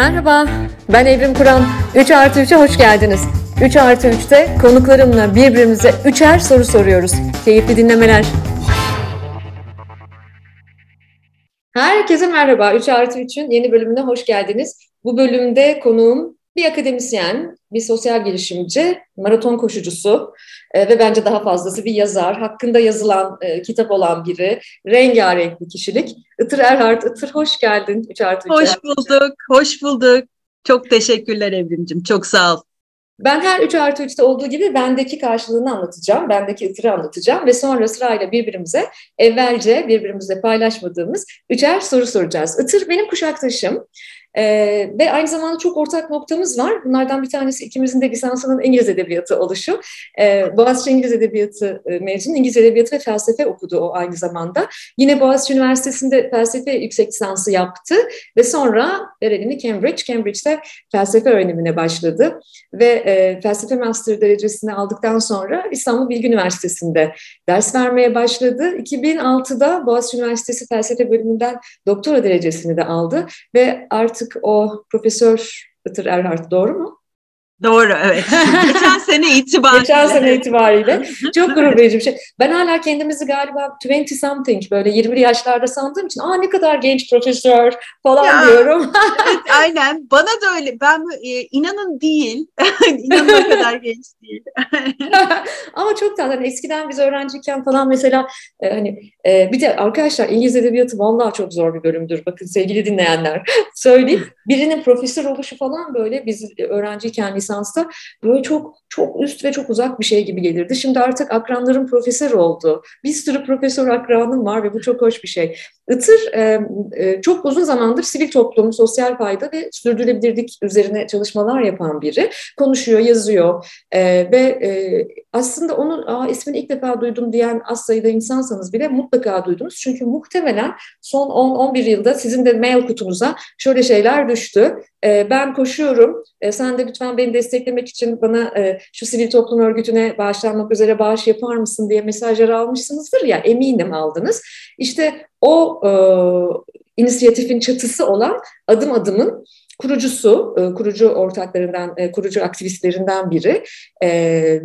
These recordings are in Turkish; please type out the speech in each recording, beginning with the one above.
Merhaba, ben Evrim Kur'an. 3 artı 3'e hoş geldiniz. 3 artı 3'te konuklarımla birbirimize üçer soru soruyoruz. Keyifli dinlemeler. Herkese merhaba. 3 artı 3'ün yeni bölümüne hoş geldiniz. Bu bölümde konuğum bir akademisyen, bir sosyal girişimci, maraton koşucusu e, ve bence daha fazlası bir yazar, hakkında yazılan e, kitap olan biri, rengarenk bir kişilik. Itır Erhard, Itır hoş geldin 3 artı 3'e. Hoş bulduk, hoş bulduk. Çok teşekkürler Evrimcim, çok sağ ol. Ben her 3 artı 3'te olduğu gibi bendeki karşılığını anlatacağım, bendeki ıtırı anlatacağım ve sonra sırayla birbirimize evvelce birbirimizle paylaşmadığımız üçer soru soracağız. Itır benim kuşaktaşım. Ee, ve aynı zamanda çok ortak noktamız var. Bunlardan bir tanesi ikimizin de lisansının İngiliz Edebiyatı oluşu. Ee, Boğaziçi İngiliz Edebiyatı e, mezunu, İngiliz Edebiyatı ve felsefe okudu o aynı zamanda. Yine Boğaziçi Üniversitesi'nde felsefe yüksek lisansı yaptı ve sonra verilini Cambridge, Cambridge'de felsefe öğrenimine başladı. Ve e, felsefe master derecesini aldıktan sonra İstanbul Bilgi Üniversitesi'nde ders vermeye başladı. 2006'da Boğaziçi Üniversitesi felsefe bölümünden doktora derecesini de aldı ve artık artık o Profesör Itır Erhard doğru mu? Doğru evet. Geçen sene itibariyle. Geçen sene itibariyle. Çok gurur verici bir şey. Ben hala kendimizi galiba 20 something böyle 20 yaşlarda sandığım için aa ne kadar genç profesör falan ya, diyorum. evet, aynen. Bana da öyle. Ben e, inanın değil. inanın kadar genç değil. Ama çok tatlı. Hani eskiden biz öğrenciyken falan mesela e, hani e, bir de arkadaşlar İngiliz Edebiyatı vallahi çok zor bir bölümdür. Bakın sevgili dinleyenler söyleyeyim. Birinin profesör oluşu falan böyle biz öğrenciyken lisansta. Böyle çok çok üst ve çok uzak bir şey gibi gelirdi. Şimdi artık akranlarım profesör oldu. Bir sürü profesör akranım var ve bu çok hoş bir şey. Itır e, e, çok uzun zamandır sivil toplum, sosyal fayda ve sürdürülebilirlik üzerine çalışmalar yapan biri. Konuşuyor, yazıyor e, ve aslında onun Aa, ismini ilk defa duydum diyen az sayıda insansanız bile mutlaka duydunuz. Çünkü muhtemelen son 10-11 yılda sizin de mail kutunuza şöyle şeyler düştü. Ben koşuyorum, sen de lütfen beni desteklemek için bana şu sivil toplum örgütüne bağışlanmak üzere bağış yapar mısın diye mesajlar almışsınızdır ya eminim aldınız. İşte o e, inisiyatifin çatısı olan adım adımın kurucusu, e, kurucu ortaklarından, e, kurucu aktivistlerinden biri e,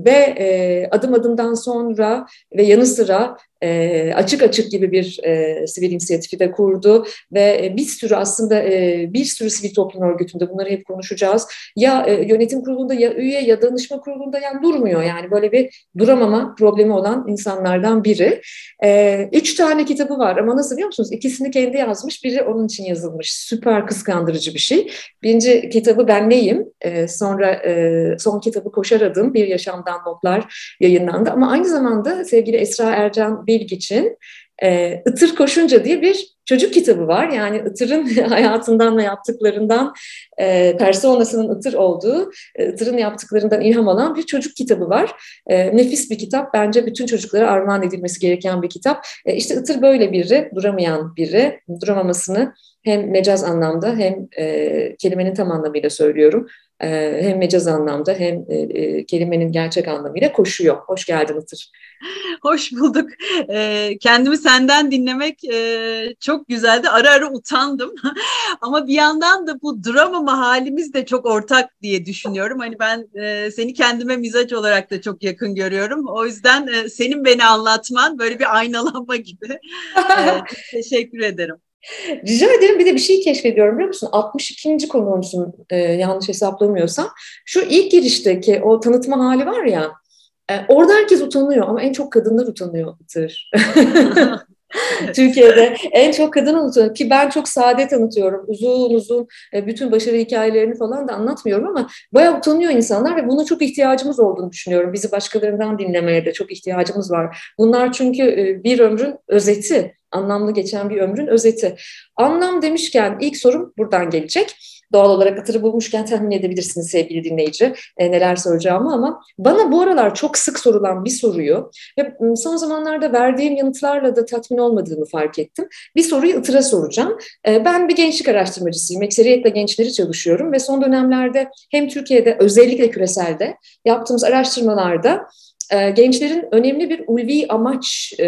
ve adım adımdan sonra ve yanı sıra e, açık açık gibi bir e, sivil inisiyatifi de kurdu ve bir sürü aslında e, bir sürü sivil toplum örgütünde bunları hep konuşacağız. Ya e, yönetim kurulunda ya üye ya danışma kurulunda yani durmuyor yani böyle bir duramama problemi olan insanlardan biri. E, üç tane kitabı var ama nasıl biliyor musunuz? İkisini kendi yazmış, biri onun için yazılmış. Süper kıskandırıcı bir şey. Birinci kitabı Ben Neyim, e, sonra e, son kitabı Koşar Adım, Bir Yaşamdan Notlar yayınlandı ama aynı zamanda sevgili Esra Ercan Bilgiç'in e, Itır Koşunca diye bir çocuk kitabı var. Yani Itır'ın hayatından ve yaptıklarından e, personasının Itır olduğu, e, Itır'ın yaptıklarından ilham alan bir çocuk kitabı var. E, nefis bir kitap. Bence bütün çocuklara armağan edilmesi gereken bir kitap. E, işte Itır böyle biri, duramayan biri. Duramamasını hem mecaz anlamda hem e, kelimenin tam anlamıyla söylüyorum. E, hem mecaz anlamda hem e, e, kelimenin gerçek anlamıyla koşuyor. Hoş geldin Itır. Hoş bulduk. E, kendimi senden dinlemek e, çok güzeldi. Ara ara utandım. Ama bir yandan da bu dramama halimiz de çok ortak diye düşünüyorum. Hani ben seni kendime mizaç olarak da çok yakın görüyorum. O yüzden senin beni anlatman böyle bir aynalanma gibi. e, teşekkür ederim. Rica ederim. Bir de bir şey keşfediyorum biliyor musun? 62. konuğumsun e, yanlış hesaplamıyorsam. Şu ilk girişteki o tanıtma hali var ya, e, orada herkes utanıyor ama en çok kadınlar utanıyordur. Türkiye'de en çok kadın unutuyor ki ben çok sade tanıtıyorum. Uzun uzun e, bütün başarı hikayelerini falan da anlatmıyorum ama bayağı utanıyor insanlar ve buna çok ihtiyacımız olduğunu düşünüyorum. Bizi başkalarından dinlemeye de çok ihtiyacımız var. Bunlar çünkü e, bir ömrün özeti anlamlı geçen bir ömrün özeti. Anlam demişken ilk sorum buradan gelecek. Doğal olarak hatırı bulmuşken tahmin edebilirsiniz sevgili dinleyici e, neler soracağımı ama bana bu aralar çok sık sorulan bir soruyu ve son zamanlarda verdiğim yanıtlarla da tatmin olmadığımı fark ettim. Bir soruyu Itır'a soracağım. E, ben bir gençlik araştırmacısıyım. Ekseriyetle gençleri çalışıyorum ve son dönemlerde hem Türkiye'de özellikle küreselde yaptığımız araştırmalarda e, gençlerin önemli bir ulvi amaç e,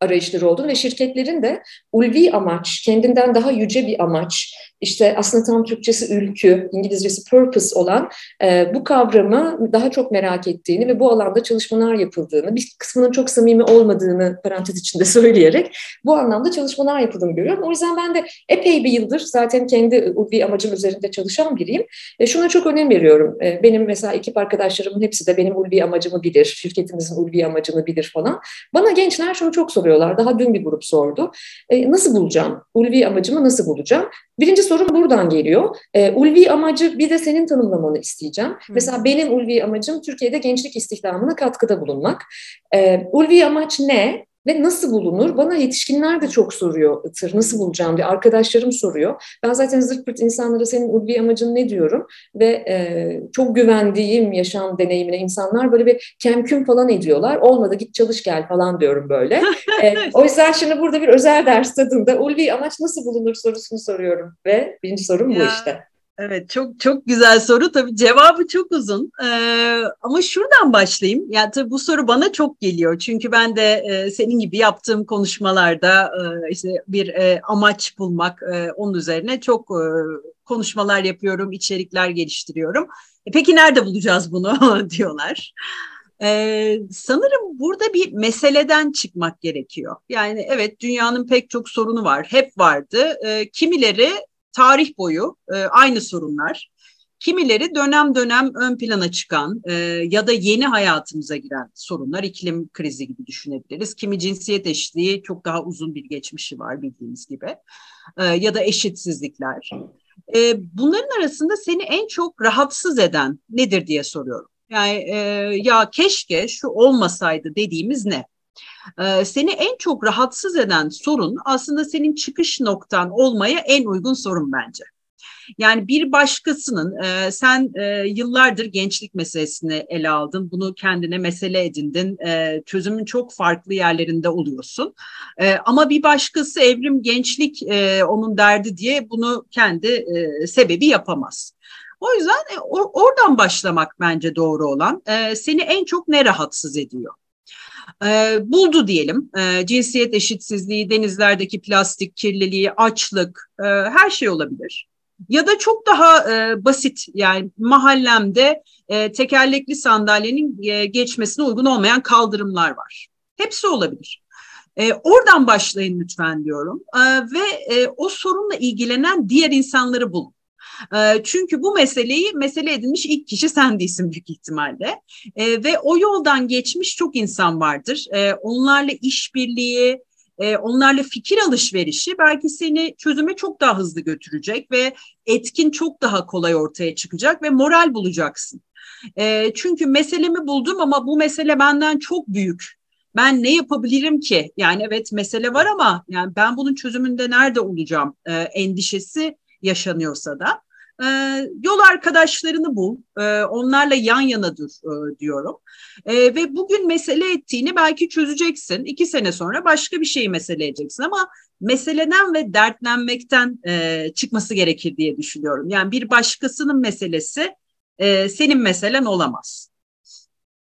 arayışları olduğunu ve şirketlerin de ulvi amaç, kendinden daha yüce bir amaç, işte aslında tam Türkçesi ülkü, İngilizcesi purpose olan e, bu kavramı daha çok merak ettiğini ve bu alanda çalışmalar yapıldığını, bir kısmının çok samimi olmadığını parantez içinde söyleyerek bu anlamda çalışmalar yapıldığını görüyorum. O yüzden ben de epey bir yıldır zaten kendi ulvi amacım üzerinde çalışan biriyim. E, şuna çok önem veriyorum. E, benim mesela ekip arkadaşlarımın hepsi de benim ulvi amacımı bilir, şirketimizin ulvi amacını bilir falan. Bana gençler şunu çok soruyorlar. Daha dün bir grup sordu. E, nasıl bulacağım? Ulvi amacımı nasıl bulacağım? Birinci sorun buradan geliyor. E, ulvi amacı bir de senin tanımlamanı isteyeceğim. Hı. Mesela benim ulvi amacım Türkiye'de gençlik istihdamına katkıda bulunmak. E, ulvi amaç ne? Ve nasıl bulunur? Bana yetişkinler de çok soruyor Itır, nasıl bulacağım diye. Arkadaşlarım soruyor. Ben zaten zırt pırt insanlara senin ulvi amacın ne diyorum ve e, çok güvendiğim yaşam deneyimine insanlar böyle bir kemküm falan ediyorlar. Olmadı git çalış gel falan diyorum böyle. e, o yüzden şimdi burada bir özel ders tadında ulvi amaç nasıl bulunur sorusunu soruyorum ve birinci sorum ya. bu işte. Evet çok çok güzel soru tabii cevabı çok uzun ee, ama şuradan başlayayım yani tabii bu soru bana çok geliyor çünkü ben de e, senin gibi yaptığım konuşmalarda e, işte bir e, amaç bulmak e, onun üzerine çok e, konuşmalar yapıyorum içerikler geliştiriyorum e, peki nerede bulacağız bunu diyorlar. Ee, sanırım burada bir meseleden çıkmak gerekiyor. Yani evet dünyanın pek çok sorunu var, hep vardı. Ee, kimileri tarih boyu e, aynı sorunlar. Kimileri dönem dönem ön plana çıkan e, ya da yeni hayatımıza giren sorunlar, iklim krizi gibi düşünebiliriz. Kimi cinsiyet eşitliği çok daha uzun bir geçmişi var bildiğiniz gibi e, ya da eşitsizlikler. E, bunların arasında seni en çok rahatsız eden nedir diye soruyorum. Yani e, ya keşke şu olmasaydı dediğimiz ne? Ee, seni en çok rahatsız eden sorun aslında senin çıkış noktan olmaya en uygun sorun bence. Yani bir başkasının e, sen e, yıllardır gençlik meselesini ele aldın, bunu kendine mesele edindin, e, çözümün çok farklı yerlerinde oluyorsun. E, ama bir başkası evrim gençlik e, onun derdi diye bunu kendi e, sebebi yapamaz. O yüzden e, or, oradan başlamak bence doğru olan. E, seni en çok ne rahatsız ediyor? E, buldu diyelim. E, cinsiyet eşitsizliği, denizlerdeki plastik kirliliği, açlık, e, her şey olabilir. Ya da çok daha e, basit yani mahallemde e, tekerlekli sandalyenin e, geçmesine uygun olmayan kaldırımlar var. Hepsi olabilir. E, oradan başlayın lütfen diyorum e, ve e, o sorunla ilgilenen diğer insanları bulun. Çünkü bu meseleyi mesele edinmiş ilk kişi sen değilsin büyük ihtimalle. Ve o yoldan geçmiş çok insan vardır. Onlarla işbirliği, onlarla fikir alışverişi belki seni çözüme çok daha hızlı götürecek ve etkin çok daha kolay ortaya çıkacak ve moral bulacaksın. çünkü meselemi buldum ama bu mesele benden çok büyük. Ben ne yapabilirim ki? Yani evet mesele var ama yani ben bunun çözümünde nerede olacağım e, endişesi yaşanıyorsa da e, yol arkadaşlarını bul, e, onlarla yan yana dur e, diyorum. E, ve bugün mesele ettiğini belki çözeceksin. İki sene sonra başka bir şeyi mesele edeceksin ama meseleden ve dertlenmekten e, çıkması gerekir diye düşünüyorum. Yani bir başkasının meselesi e, senin meselen olamaz.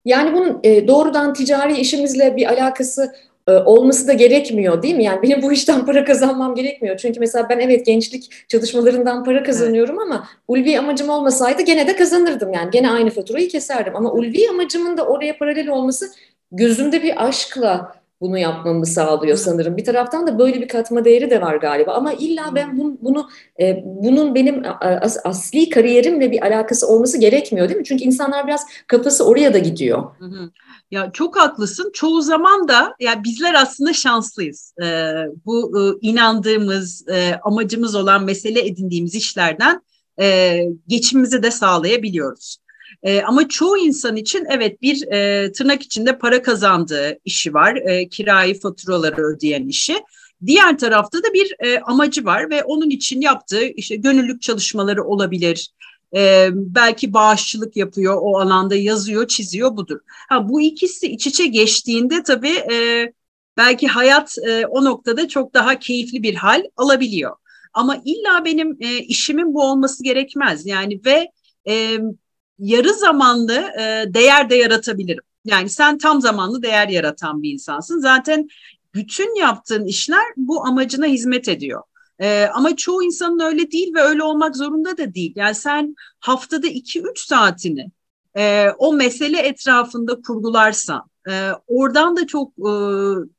Yani bunun e, doğrudan ticari işimizle bir alakası olması da gerekmiyor değil mi? Yani benim bu işten para kazanmam gerekmiyor. Çünkü mesela ben evet gençlik çalışmalarından para kazanıyorum evet. ama ulvi amacım olmasaydı gene de kazanırdım yani. Gene aynı faturayı keserdim ama ulvi amacımın da oraya paralel olması gözümde bir aşkla bunu yapmamı sağlıyor sanırım. Bir taraftan da böyle bir katma değeri de var galiba. Ama illa ben bunu, bunu e, bunun benim as, asli kariyerimle bir alakası olması gerekmiyor değil mi? Çünkü insanlar biraz kafası oraya da gidiyor. Hı hı. Ya çok haklısın. Çoğu zaman da ya bizler aslında şanslıyız. Ee, bu e, inandığımız, e, amacımız olan mesele edindiğimiz işlerden e, geçimimizi de sağlayabiliyoruz. E, ama çoğu insan için evet bir e, tırnak içinde para kazandığı işi var, e, kirayı, faturaları ödeyen işi. Diğer tarafta da bir e, amacı var ve onun için yaptığı işte gönüllülük çalışmaları olabilir, e, belki bağışçılık yapıyor o alanda yazıyor çiziyor budur. Ha bu ikisi iç içe geçtiğinde tabii e, belki hayat e, o noktada çok daha keyifli bir hal alabiliyor. Ama illa benim e, işimin bu olması gerekmez yani ve e, yarı zamanlı e, değer de yaratabilirim. Yani sen tam zamanlı değer yaratan bir insansın. Zaten bütün yaptığın işler bu amacına hizmet ediyor. Ee, ama çoğu insanın öyle değil ve öyle olmak zorunda da değil. Yani sen haftada 2-3 saatini e, o mesele etrafında kurgularsan, e, oradan da çok e,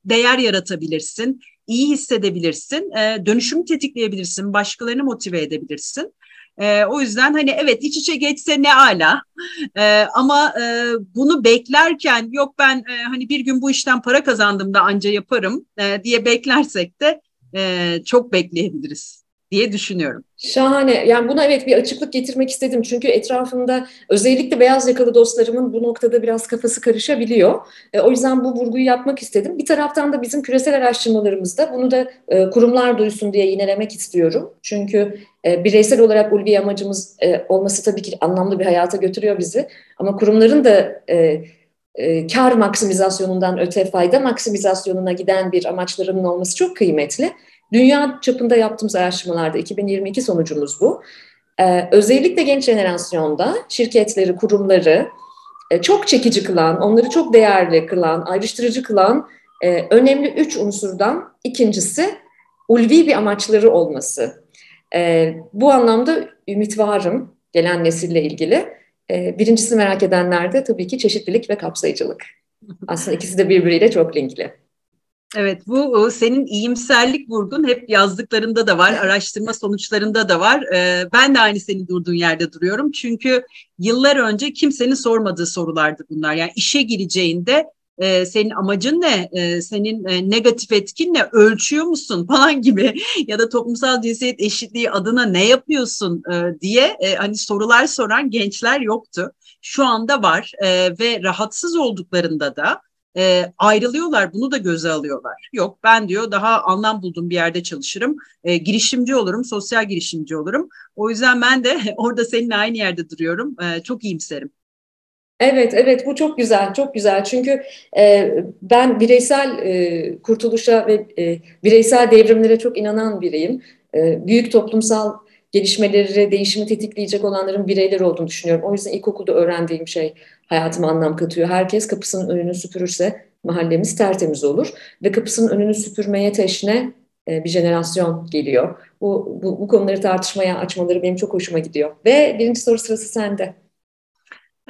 değer yaratabilirsin, iyi hissedebilirsin, e, dönüşümü tetikleyebilirsin, başkalarını motive edebilirsin. E, o yüzden hani evet iç içe geçse ne ala e, ama e, bunu beklerken yok ben e, hani bir gün bu işten para kazandım da anca yaparım e, diye beklersek de e, çok bekleyebiliriz diye düşünüyorum. Şahane. Yani buna evet bir açıklık getirmek istedim. Çünkü etrafımda özellikle beyaz yakalı dostlarımın bu noktada biraz kafası karışabiliyor. E, o yüzden bu vurguyu yapmak istedim. Bir taraftan da bizim küresel araştırmalarımızda bunu da e, kurumlar duysun diye yinelemek istiyorum. Çünkü e, bireysel olarak ulvi amacımız e, olması tabii ki anlamlı bir hayata götürüyor bizi. Ama kurumların da e, e, kar maksimizasyonundan öte fayda maksimizasyonuna giden bir amaçlarının olması çok kıymetli. Dünya çapında yaptığımız araştırmalarda 2022 sonucumuz bu. Ee, özellikle genç jenerasyonda şirketleri, kurumları e, çok çekici kılan, onları çok değerli kılan, ayrıştırıcı kılan e, önemli üç unsurdan ikincisi ulvi bir amaçları olması. E, bu anlamda ümit varım gelen nesille ilgili. E, birincisi merak edenler de tabii ki çeşitlilik ve kapsayıcılık. Aslında ikisi de birbiriyle çok linkli. Evet bu senin iyimserlik vurgun hep yazdıklarında da var, araştırma sonuçlarında da var. Ee, ben de aynı senin durduğun yerde duruyorum. Çünkü yıllar önce kimsenin sormadığı sorulardı bunlar. Yani işe gireceğinde e, senin amacın ne, e, senin e, negatif etkin ne, ölçüyor musun falan gibi ya da toplumsal cinsiyet eşitliği adına ne yapıyorsun diye hani sorular soran gençler yoktu. Şu anda var ve rahatsız olduklarında da e, ayrılıyorlar bunu da göze alıyorlar. Yok ben diyor daha anlam bulduğum bir yerde çalışırım, e, girişimci olurum, sosyal girişimci olurum. O yüzden ben de orada seninle aynı yerde duruyorum. E, çok iyimserim. Evet, evet bu çok güzel, çok güzel. Çünkü e, ben bireysel e, kurtuluşa ve e, bireysel devrimlere çok inanan biriyim. E, büyük toplumsal gelişmeleri, değişimi tetikleyecek olanların bireyler olduğunu düşünüyorum. O yüzden ilkokulda öğrendiğim şey hayatıma anlam katıyor. Herkes kapısının önünü süpürürse mahallemiz tertemiz olur. Ve kapısının önünü süpürmeye teşne e, bir jenerasyon geliyor. Bu, bu, bu konuları tartışmaya açmaları benim çok hoşuma gidiyor. Ve birinci soru sırası sende.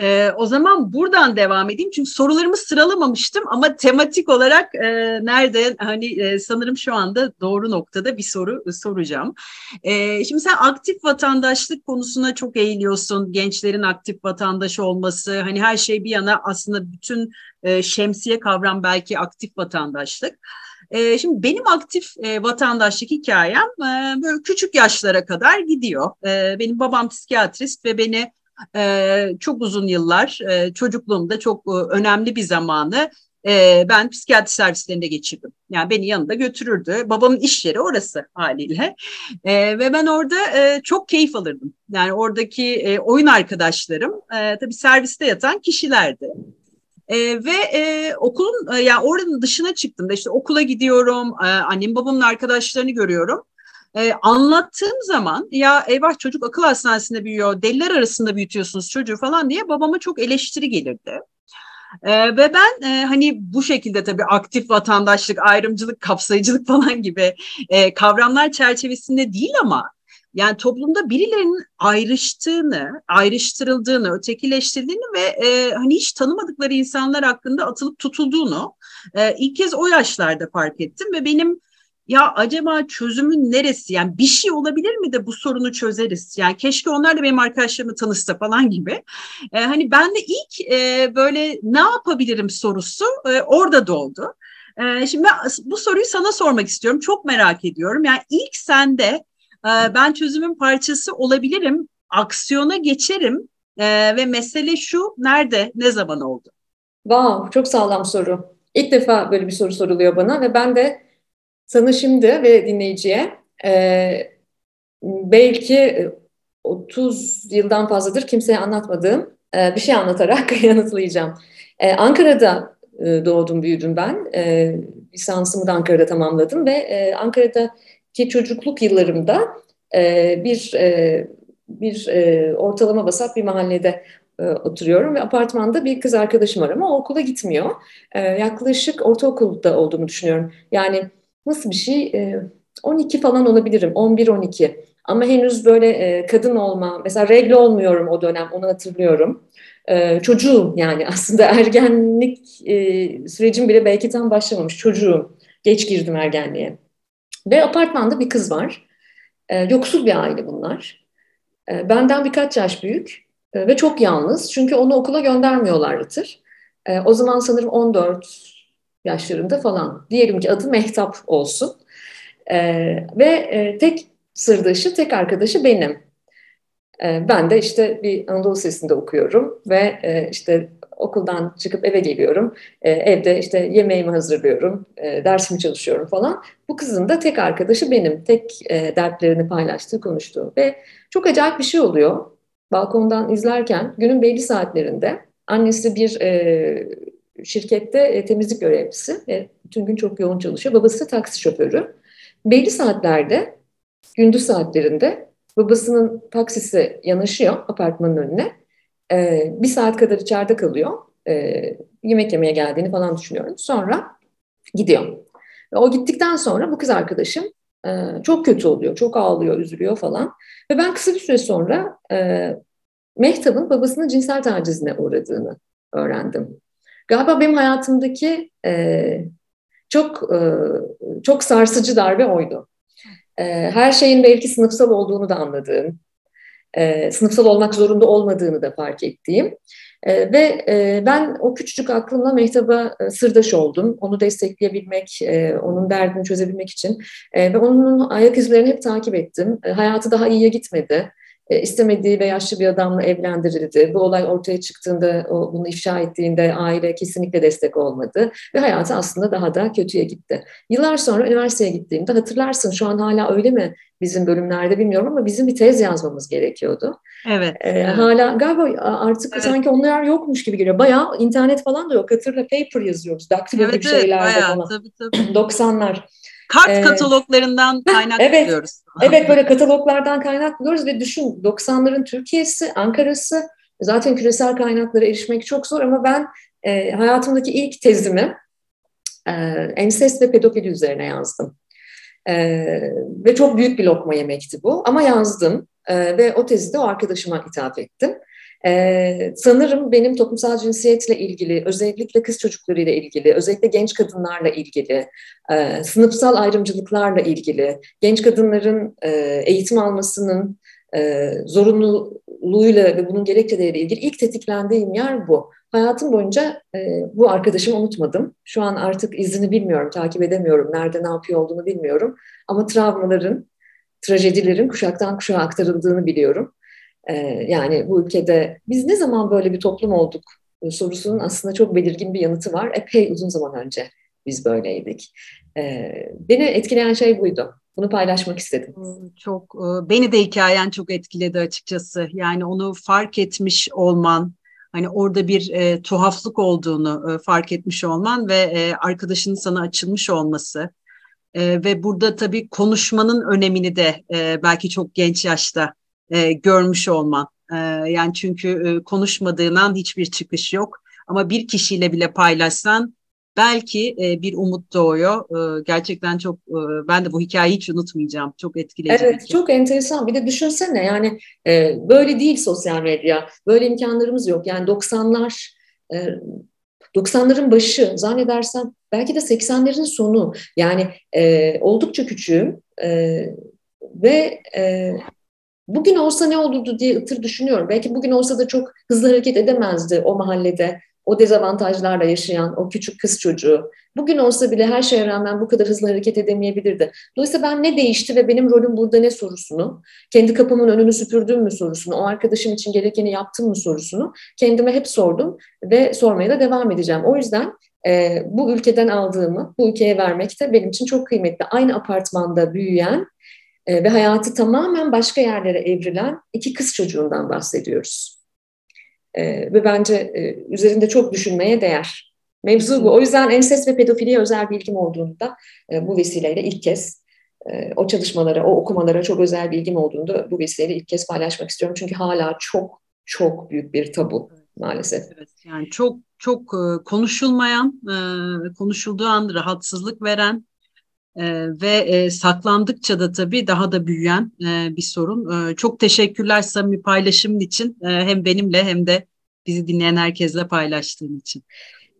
E, o zaman buradan devam edeyim çünkü sorularımı sıralamamıştım ama tematik olarak e, nerede hani e, sanırım şu anda doğru noktada bir soru soracağım. E, şimdi sen aktif vatandaşlık konusuna çok eğiliyorsun. Gençlerin aktif vatandaş olması hani her şey bir yana aslında bütün e, şemsiye kavram belki aktif vatandaşlık. E, şimdi benim aktif e, vatandaşlık hikayem e, böyle küçük yaşlara kadar gidiyor. Benim babam psikiyatrist ve beni e, çok uzun yıllar e, çocukluğumda çok e, önemli bir zamanı e, ben psikiyatri servislerinde geçirdim. Yani beni yanında götürürdü. Babamın iş yeri orası haliyle. E, ve ben orada e, çok keyif alırdım. Yani oradaki e, oyun arkadaşlarım e, tabii serviste yatan kişilerdi. E, ve e, okulun e, yani oranın dışına çıktım da işte okula gidiyorum, e, annem babamın arkadaşlarını görüyorum. Ee, anlattığım zaman ya eyvah çocuk akıl hastanesinde büyüyor, deliler arasında büyütüyorsunuz çocuğu falan diye babama çok eleştiri gelirdi. Ee, ve ben e, hani bu şekilde tabii aktif vatandaşlık, ayrımcılık, kapsayıcılık falan gibi e, kavramlar çerçevesinde değil ama yani toplumda birilerinin ayrıştığını, ayrıştırıldığını, ötekileştirdiğini ve e, hani hiç tanımadıkları insanlar hakkında atılıp tutulduğunu e, ilk kez o yaşlarda fark ettim ve benim ya acaba çözümün neresi? Yani bir şey olabilir mi de bu sorunu çözeriz? Yani keşke onlar da benim arkadaşlarımı tanışsa falan gibi. Ee, hani ben de ilk e, böyle ne yapabilirim sorusu e, orada doğdu. E, şimdi ben bu soruyu sana sormak istiyorum. Çok merak ediyorum. Yani ilk sende e, ben çözümün parçası olabilirim, aksiyona geçerim e, ve mesele şu nerede, ne zaman oldu? Wow, çok sağlam soru. İlk defa böyle bir soru soruluyor bana ve ben de sana şimdi ve dinleyiciye e, belki 30 yıldan fazladır kimseye anlatmadığım e, bir şey anlatarak yanıtlayacağım. E, Ankara'da e, doğdum, büyüdüm ben. E, lisansımı da Ankara'da tamamladım ve e, Ankara'daki çocukluk yıllarımda e, bir e, bir e, ortalama basat bir mahallede e, oturuyorum ve apartmanda bir kız arkadaşım var ama okula gitmiyor. E, yaklaşık ortaokulda olduğumu düşünüyorum. Yani nasıl bir şey? E, 12 falan olabilirim, 11-12. Ama henüz böyle e, kadın olma, mesela regle olmuyorum o dönem, onu hatırlıyorum. E, çocuğum yani aslında ergenlik e, sürecim bile belki tam başlamamış, çocuğum. Geç girdim ergenliğe. Ve apartmanda bir kız var. E, yoksul bir aile bunlar. E, benden birkaç yaş büyük e, ve çok yalnız. Çünkü onu okula göndermiyorlar Itır. E, o zaman sanırım 14 yaşlarında falan. Diyelim ki adı Mehtap olsun. E, ve e, tek sırdaşı, tek arkadaşı benim. E, ben de işte bir Anadolu Lisesi'nde okuyorum ve e, işte okuldan çıkıp eve geliyorum. E, evde işte yemeğimi hazırlıyorum, e, dersimi çalışıyorum falan. Bu kızın da tek arkadaşı benim. Tek e, dertlerini paylaştığı, konuştuğu. Ve çok acayip bir şey oluyor. Balkondan izlerken günün belli saatlerinde annesi bir e, şirkette e, temizlik görevlisi ve bütün gün çok yoğun çalışıyor. Babası taksi şoförü. Belli saatlerde, gündüz saatlerinde babasının taksisi yanaşıyor apartmanın önüne e, bir saat kadar içeride kalıyor. E, yemek yemeye geldiğini falan düşünüyorum. Sonra gidiyor. Ve o gittikten sonra bu kız arkadaşım e, çok kötü oluyor. Çok ağlıyor, üzülüyor falan. Ve ben kısa bir süre sonra e, Mehtap'ın babasının cinsel tacizine uğradığını öğrendim. Galiba benim hayatımdaki e, çok e, çok sarsıcı darbe oydu. E, her şeyin belki sınıfsal olduğunu da anladığım, e, sınıfsal olmak zorunda olmadığını da fark ettiğim. E, ve e, ben o küçücük aklımla Mehtap'a e, sırdaş oldum. Onu destekleyebilmek, e, onun derdini çözebilmek için. E, ve onun ayak izlerini hep takip ettim. E, hayatı daha iyiye gitmedi. E, istemediği ve yaşlı bir adamla evlendirildi. Bu olay ortaya çıktığında, o, bunu ifşa ettiğinde aile kesinlikle destek olmadı. Ve hayatı aslında daha da kötüye gitti. Yıllar sonra üniversiteye gittiğimde hatırlarsın şu an hala öyle mi bizim bölümlerde bilmiyorum ama bizim bir tez yazmamız gerekiyordu. Evet. Ee, evet. Hala galiba artık evet. sanki onlar yokmuş gibi geliyor. Bayağı internet falan da yok. Hatırla paper yazıyoruz. Daktilo evet, gibi evet, şeylerde bayağı, falan. Tabii, tabii. 90'lar. Kart ee, kataloglarından kaynak evet, buluyoruz. evet böyle kataloglardan kaynak buluyoruz ve düşün 90'ların Türkiye'si, Ankara'sı zaten küresel kaynaklara erişmek çok zor ama ben e, hayatımdaki ilk tezimi e, ensest ve pedofili üzerine yazdım. E, ve çok büyük bir lokma yemekti bu ama yazdım e, ve o tezi de o arkadaşıma ithaf ettim. Ee, sanırım benim toplumsal cinsiyetle ilgili, özellikle kız çocuklarıyla ilgili, özellikle genç kadınlarla ilgili, e, sınıfsal ayrımcılıklarla ilgili, genç kadınların e, eğitim almasının e, zorunluluğuyla ve bunun gerekçeleriyle ilgili ilk tetiklendiğim yer bu. Hayatım boyunca e, bu arkadaşımı unutmadım. Şu an artık izini bilmiyorum, takip edemiyorum, nerede ne yapıyor olduğunu bilmiyorum. Ama travmaların, trajedilerin kuşaktan kuşağa aktarıldığını biliyorum. Ee, yani bu ülkede biz ne zaman böyle bir toplum olduk sorusunun aslında çok belirgin bir yanıtı var. Epey uzun zaman önce biz böyleydik. Ee, beni etkileyen şey buydu. Bunu paylaşmak istedim. Çok e, beni de hikayen çok etkiledi açıkçası. Yani onu fark etmiş olman, hani orada bir e, tuhaflık olduğunu e, fark etmiş olman ve e, arkadaşının sana açılmış olması e, ve burada tabii konuşmanın önemini de e, belki çok genç yaşta e, görmüş olman. E, yani çünkü e, konuşmadığından hiçbir çıkış yok. Ama bir kişiyle bile paylaşsan belki e, bir umut doğuyor. E, gerçekten çok e, ben de bu hikayeyi hiç unutmayacağım. Çok etkileyici. Evet, çok enteresan. Bir de düşünsene yani e, böyle değil sosyal medya. Böyle imkanlarımız yok. Yani 90'lar e, 90'ların başı zannedersem belki de 80'lerin sonu. Yani e, oldukça küçüğüm e, ve e, Bugün olsa ne olurdu diye ıtır düşünüyorum. Belki bugün olsa da çok hızlı hareket edemezdi o mahallede, o dezavantajlarla yaşayan o küçük kız çocuğu. Bugün olsa bile her şeye rağmen bu kadar hızlı hareket edemeyebilirdi. Dolayısıyla ben ne değişti ve benim rolüm burada ne sorusunu, kendi kapımın önünü süpürdüm mü sorusunu, o arkadaşım için gerekeni yaptım mı sorusunu kendime hep sordum ve sormaya da devam edeceğim. O yüzden e, bu ülkeden aldığımı bu ülkeye vermek de benim için çok kıymetli. Aynı apartmanda büyüyen e, ve hayatı tamamen başka yerlere evrilen iki kız çocuğundan bahsediyoruz. E, ve bence e, üzerinde çok düşünmeye değer. Mevzu bu. O yüzden ensest ve pedofiliye özel bilgim olduğunu da e, bu vesileyle ilk kez e, o çalışmalara, o okumalara çok özel bilgim olduğunu da bu vesileyle ilk kez paylaşmak istiyorum. Çünkü hala çok çok büyük bir tabu maalesef. Evet, yani çok çok e, konuşulmayan, e, konuşulduğu an rahatsızlık veren e, ve saklandıkça da tabii daha da büyüyen bir sorun. Çok teşekkürler samimi paylaşımın için hem benimle hem de bizi dinleyen herkesle paylaştığın için.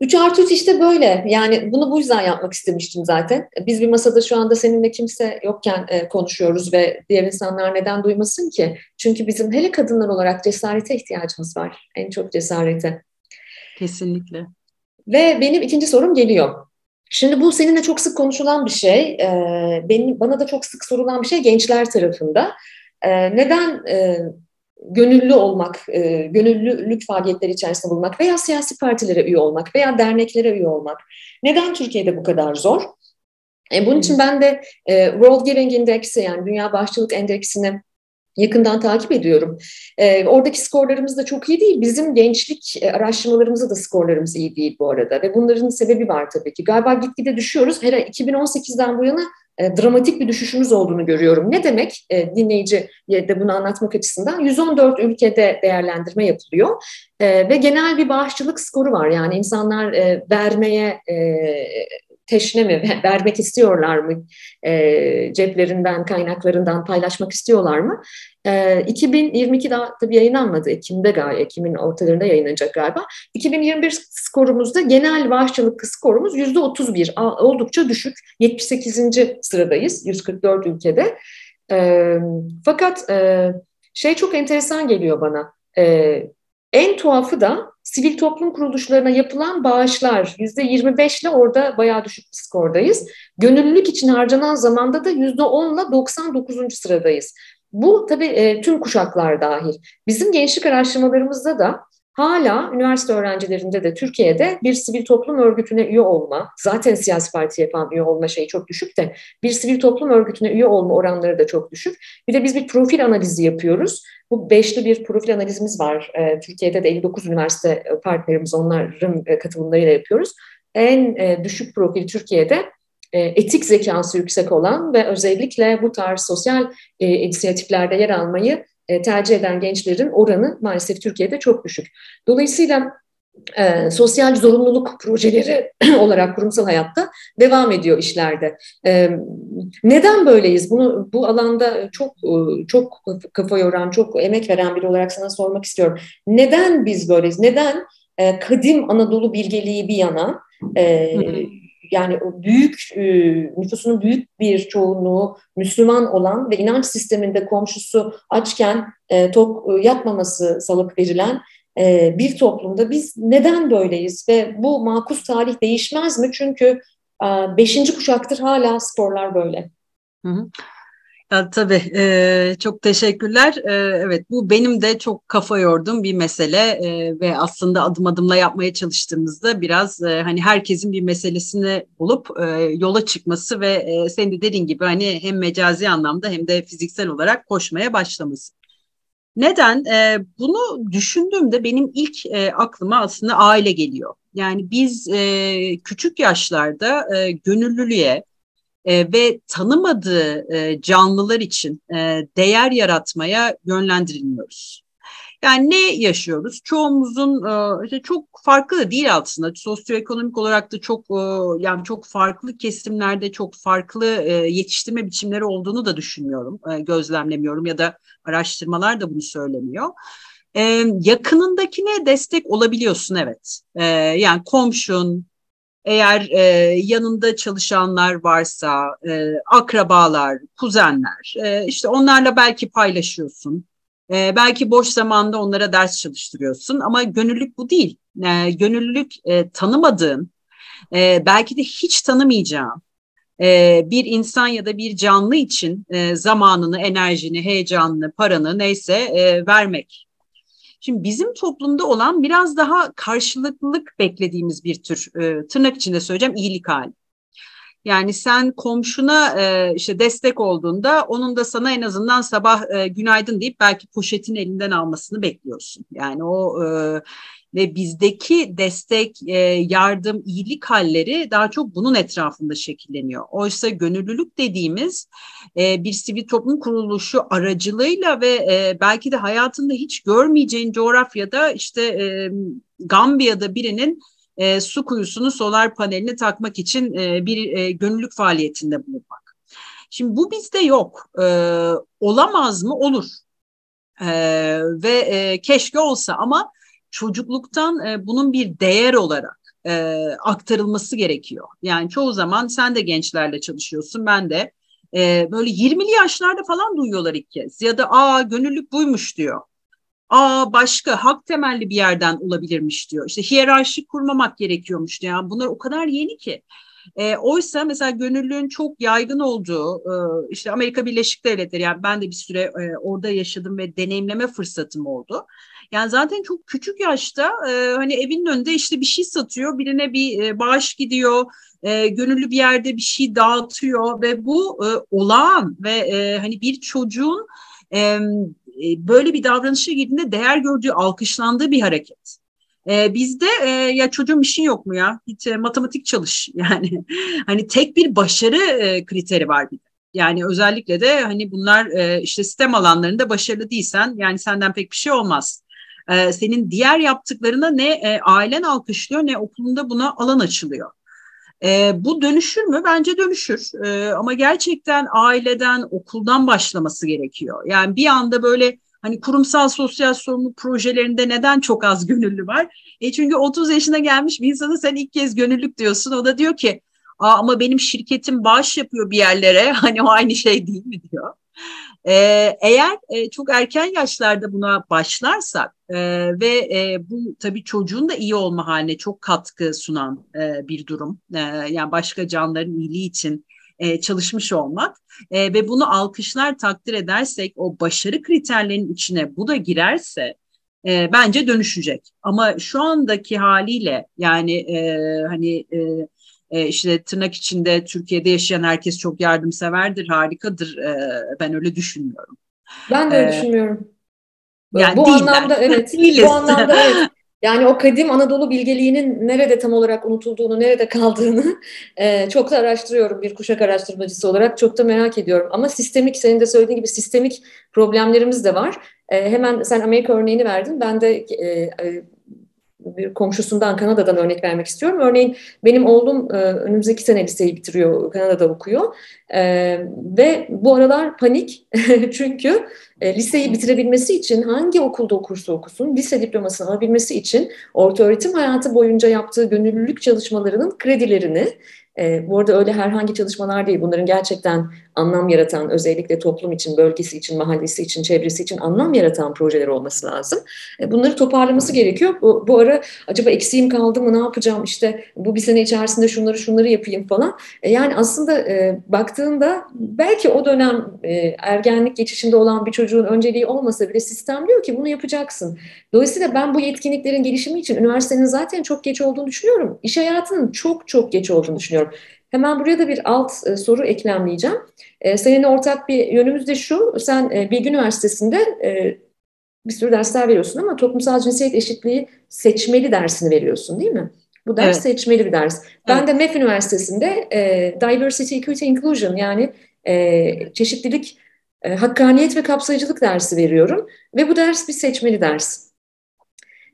3 artı 3 işte böyle. Yani bunu bu yüzden yapmak istemiştim zaten. Biz bir masada şu anda seninle kimse yokken e, konuşuyoruz ve diğer insanlar neden duymasın ki? Çünkü bizim hele kadınlar olarak cesarete ihtiyacımız var. En çok cesarete. Kesinlikle. Ve benim ikinci sorum geliyor. Şimdi bu seninle çok sık konuşulan bir şey. E, benim Bana da çok sık sorulan bir şey gençler tarafında. E, neden e, gönüllü olmak, e, gönüllülük faaliyetleri içerisinde bulunmak veya siyasi partilere üye olmak veya derneklere üye olmak. Neden Türkiye'de bu kadar zor? E, bunun için ben de e, World Giving Index'i yani Dünya Bağışçılık Endeksini yakından takip ediyorum. E, oradaki skorlarımız da çok iyi değil. Bizim gençlik e, araştırmalarımızda da skorlarımız iyi değil bu arada. Ve bunların sebebi var tabii ki. Galiba gitgide düşüyoruz. Her 2018'den bu yana e, dramatik bir düşüşümüz olduğunu görüyorum. Ne demek e, dinleyici de bunu anlatmak açısından? 114 ülkede değerlendirme yapılıyor e, ve genel bir bağışçılık skoru var. Yani insanlar e, vermeye e, teşne mi, vermek istiyorlar mı, e, ceplerinden, kaynaklarından paylaşmak istiyorlar mı? E, 2022 daha tabii yayınlanmadı, Ekim'de galiba, Ekim'in ortalarında yayınlanacak galiba. 2021 skorumuzda genel bağışçılık skorumuz yüzde 31, oldukça düşük, 78. sıradayız 144 ülkede. E, fakat e, şey çok enteresan geliyor bana, e, en tuhafı da sivil toplum kuruluşlarına yapılan bağışlar yüzde 25 ile orada bayağı düşük bir skordayız. Gönüllülük için harcanan zamanda da yüzde 10 ile 99. sıradayız. Bu tabii e, tüm kuşaklar dahil. Bizim gençlik araştırmalarımızda da hala üniversite öğrencilerinde de Türkiye'de bir sivil toplum örgütüne üye olma, zaten siyasi parti yapan üye olma şeyi çok düşük de bir sivil toplum örgütüne üye olma oranları da çok düşük. Bir de biz bir profil analizi yapıyoruz. Bu beşli bir profil analizimiz var. E, Türkiye'de de 59 üniversite partnerimiz onların e, katılımlarıyla yapıyoruz. En e, düşük profil Türkiye'de e, etik zekası yüksek olan ve özellikle bu tarz sosyal e, inisiyatiflerde yer almayı e, tercih eden gençlerin oranı maalesef Türkiye'de çok düşük. Dolayısıyla e, sosyal zorunluluk projeleri olarak kurumsal hayatta devam ediyor işlerde. E, neden böyleyiz? Bunu bu alanda çok e, çok kafa yoran, çok emek veren biri olarak sana sormak istiyorum. Neden biz böyleyiz? Neden e, kadim Anadolu bilgeliği bir yana, e, yani büyük e, nüfusunun büyük bir çoğunluğu Müslüman olan ve inanç sisteminde komşusu açken e, tok e, yatmaması salık verilen bir toplumda biz neden böyleyiz ve bu makus tarih değişmez mi? Çünkü beşinci kuşaktır hala sporlar böyle. Hı hı. Ya, tabii e, çok teşekkürler. E, evet bu benim de çok kafa yorduğum bir mesele e, ve aslında adım adımla yapmaya çalıştığımızda biraz e, hani herkesin bir meselesini bulup e, yola çıkması ve e, senin de dediğin gibi hani hem mecazi anlamda hem de fiziksel olarak koşmaya başlaması. Neden? E, bunu düşündüğümde benim ilk e, aklıma aslında aile geliyor. Yani biz e, küçük yaşlarda e, gönüllülüğe, e, ve tanımadığı e, canlılar için e, değer yaratmaya yönlendirilmiyoruz. Yani ne yaşıyoruz? Çoğumuzun e, işte çok farklı da değil aslında. Sosyoekonomik olarak da çok e, yani çok farklı kesimlerde çok farklı e, yetiştirme biçimleri olduğunu da düşünmüyorum, gözlemlemiyorum ya da araştırmalar da bunu söylemiyor. Yakınındakine destek olabiliyorsun evet. Yani komşun, eğer e, yanında çalışanlar varsa, e, akrabalar, kuzenler, e, işte onlarla belki paylaşıyorsun. E, belki boş zamanda onlara ders çalıştırıyorsun ama gönüllülük bu değil. E, gönüllülük e, tanımadığın, e, belki de hiç tanımayacağın e, bir insan ya da bir canlı için e, zamanını, enerjini, heyecanını, paranı neyse e, vermek. Şimdi bizim toplumda olan biraz daha karşılıklılık beklediğimiz bir tür e, tırnak içinde söyleyeceğim iyilik hali. Yani sen komşuna e, işte destek olduğunda onun da sana en azından sabah e, günaydın deyip belki poşetin elinden almasını bekliyorsun. Yani o e, ve bizdeki destek, e, yardım, iyilik halleri daha çok bunun etrafında şekilleniyor. Oysa gönüllülük dediğimiz e, bir sivil toplum kuruluşu aracılığıyla ve e, belki de hayatında hiç görmeyeceğin coğrafyada işte Gambiya'da birinin su kuyusunu solar panelini takmak için bir e, gönüllülük faaliyetinde bulunmak. Şimdi bu bizde yok. Olamaz mı? Olur. E, ve e, keşke olsa ama çocukluktan e, bunun bir değer olarak e, aktarılması gerekiyor. Yani çoğu zaman sen de gençlerle çalışıyorsun, ben de. E, böyle 20'li yaşlarda falan duyuyorlar ilk kez. Ya da aa gönüllülük buymuş diyor. Aa başka hak temelli bir yerden olabilirmiş diyor. İşte hiyerarşi kurmamak gerekiyormuş diyor. Yani bunlar o kadar yeni ki. E, oysa mesela gönüllülüğün çok yaygın olduğu e, işte Amerika Birleşik Devletleri yani ben de bir süre e, orada yaşadım ve deneyimleme fırsatım oldu. Yani zaten çok küçük yaşta e, hani evinin önünde işte bir şey satıyor, birine bir e, bağış gidiyor, e, gönüllü bir yerde bir şey dağıtıyor ve bu e, olağan ve e, hani bir çocuğun e, böyle bir davranışa girdiğinde değer gördüğü, alkışlandığı bir hareket. E, bizde e, ya çocuğun bir şey yok mu ya? Git e, matematik çalış yani. hani tek bir başarı e, kriteri var bir de. Yani özellikle de hani bunlar e, işte sistem alanlarında başarılı değilsen yani senden pek bir şey olmaz. E, senin diğer yaptıklarına ne e, ailen alkışlıyor ne okulunda buna alan açılıyor. E, bu dönüşür mü? Bence dönüşür. E, ama gerçekten aileden, okuldan başlaması gerekiyor. Yani bir anda böyle hani kurumsal sosyal sorumluluk projelerinde neden çok az gönüllü var? E çünkü 30 yaşına gelmiş bir insana sen ilk kez gönüllülük diyorsun. O da diyor ki Aa, ama benim şirketim bağış yapıyor bir yerlere. Hani o aynı şey değil mi diyor. Ee, eğer e, çok erken yaşlarda buna başlarsak e, ve e, bu tabii çocuğun da iyi olma haline çok katkı sunan e, bir durum. E, yani başka canlıların iyiliği için e, çalışmış olmak e, ve bunu alkışlar takdir edersek o başarı kriterlerinin içine bu da girerse e, bence dönüşecek. Ama şu andaki haliyle yani e, hani e, e, işte tırnak içinde Türkiye'de yaşayan herkes çok yardımseverdir, harikadır. E, ben öyle düşünmüyorum. Ben de öyle ee, düşünmüyorum. Yani bu değiller. anlamda evet. bu anlamda evet. Yani o kadim Anadolu bilgeliğinin nerede tam olarak unutulduğunu, nerede kaldığını e, çok da araştırıyorum bir kuşak araştırmacısı olarak. Çok da merak ediyorum. Ama sistemik, senin de söylediğin gibi sistemik problemlerimiz de var. E, hemen sen Amerika örneğini verdin. Ben de e, bir komşusundan Kanada'dan örnek vermek istiyorum. Örneğin benim oğlum önümüzdeki sene liseyi bitiriyor, Kanada'da okuyor. E, ve bu aralar panik çünkü e, liseyi bitirebilmesi için hangi okulda okursa okusun lise diplomasını alabilmesi için orta öğretim hayatı boyunca yaptığı gönüllülük çalışmalarının kredilerini e, bu arada öyle herhangi çalışmalar değil. Bunların gerçekten anlam yaratan, özellikle toplum için, bölgesi için, mahallesi için, çevresi için anlam yaratan projeler olması lazım. E, bunları toparlaması gerekiyor. Bu, bu ara acaba eksiğim kaldı mı, ne yapacağım, işte bu bir sene içerisinde şunları şunları yapayım falan. E, yani aslında e, baktığında belki o dönem e, ergenlik geçişinde olan bir çocuğun önceliği olmasa bile sistem diyor ki bunu yapacaksın. Dolayısıyla ben bu yetkinliklerin gelişimi için üniversitenin zaten çok geç olduğunu düşünüyorum. İş hayatının çok çok geç olduğunu düşünüyorum. Hemen buraya da bir alt e, soru eklemleyeceğim. E, seninle ortak bir yönümüz de şu, sen e, Bilgi Üniversitesi'nde e, bir sürü dersler veriyorsun ama toplumsal cinsiyet eşitliği seçmeli dersini veriyorsun değil mi? Bu ders evet. seçmeli bir ders. Ben evet. de MEF Üniversitesi'nde e, Diversity, Equity, Inclusion yani e, çeşitlilik, e, hakkaniyet ve kapsayıcılık dersi veriyorum. Ve bu ders bir seçmeli ders.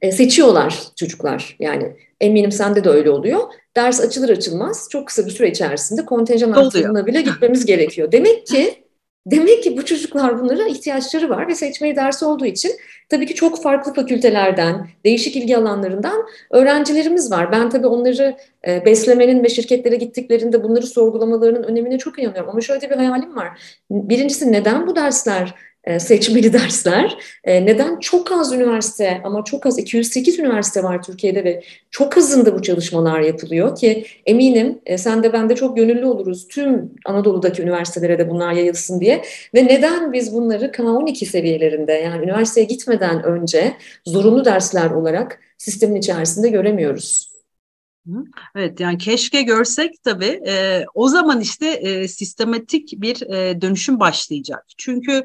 E, seçiyorlar çocuklar yani eminim sende de öyle oluyor. Ders açılır açılmaz çok kısa bir süre içerisinde kontenjan artırımına bile gitmemiz gerekiyor. Demek ki demek ki bu çocuklar bunlara ihtiyaçları var ve seçmeli dersi olduğu için tabii ki çok farklı fakültelerden, değişik ilgi alanlarından öğrencilerimiz var. Ben tabii onları e, beslemenin ve şirketlere gittiklerinde bunları sorgulamalarının önemine çok inanıyorum. Ama şöyle bir hayalim var. Birincisi neden bu dersler seçmeli dersler. E, neden? Çok az üniversite ama çok az 208 üniversite var Türkiye'de ve çok hızında bu çalışmalar yapılıyor ki eminim e, sen de ben de çok gönüllü oluruz tüm Anadolu'daki üniversitelere de bunlar yayılsın diye. Ve neden biz bunları K12 seviyelerinde yani üniversiteye gitmeden önce zorunlu dersler olarak sistemin içerisinde göremiyoruz? Evet yani keşke görsek tabii e, o zaman işte e, sistematik bir e, dönüşüm başlayacak. Çünkü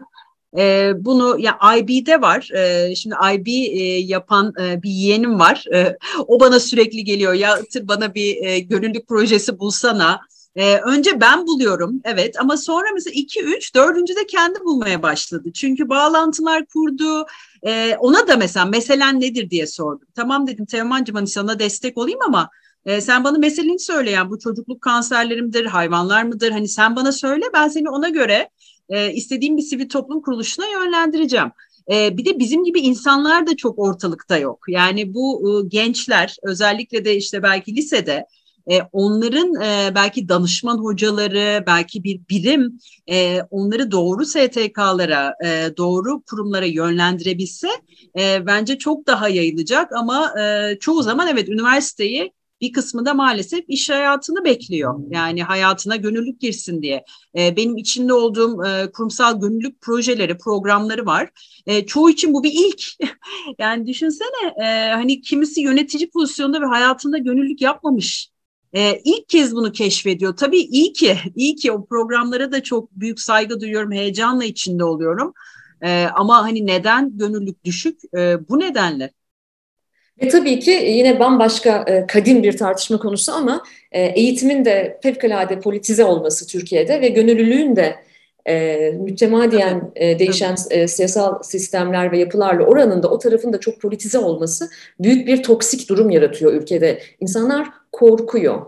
e, bunu ya IB'de var. E, şimdi IB e, yapan e, bir yeğenim var. E, o bana sürekli geliyor. Ya Itır bana bir e, gönüllülük projesi bulsana. E, önce ben buluyorum evet ama sonra mesela iki üç dördüncü de kendi bulmaya başladı. Çünkü bağlantılar kurdu. E, ona da mesela meselen nedir diye sordum. Tamam dedim Teoman'cığım hani sana destek olayım ama e, sen bana meseleni söyle yani bu çocukluk kanserlerimdir, hayvanlar mıdır? Hani sen bana söyle ben seni ona göre e, istediğim bir sivil toplum kuruluşuna yönlendireceğim. E, bir de bizim gibi insanlar da çok ortalıkta yok. Yani bu e, gençler özellikle de işte belki lisede e, onların e, belki danışman hocaları, belki bir birim e, onları doğru STK'lara, e, doğru kurumlara yönlendirebilse e, bence çok daha yayılacak. Ama e, çoğu zaman evet üniversiteyi bir kısmı da maalesef iş hayatını bekliyor. Yani hayatına gönüllülük girsin diye. E, benim içinde olduğum e, kurumsal gönüllülük projeleri, programları var. E, çoğu için bu bir ilk. yani düşünsene e, hani kimisi yönetici pozisyonda ve hayatında gönüllülük yapmamış. E, ilk kez bunu keşfediyor. Tabii iyi ki, iyi ki o programlara da çok büyük saygı duyuyorum, heyecanla içinde oluyorum. E, ama hani neden gönüllülük düşük? E, bu nedenle. Ve tabii ki yine bambaşka e, kadim bir tartışma konusu ama e, eğitimin de fevkalade politize olması Türkiye'de ve gönüllülüğün de e, mütemadiyen e, değişen e, siyasal sistemler ve yapılarla oranında o tarafın da çok politize olması büyük bir toksik durum yaratıyor ülkede. İnsanlar korkuyor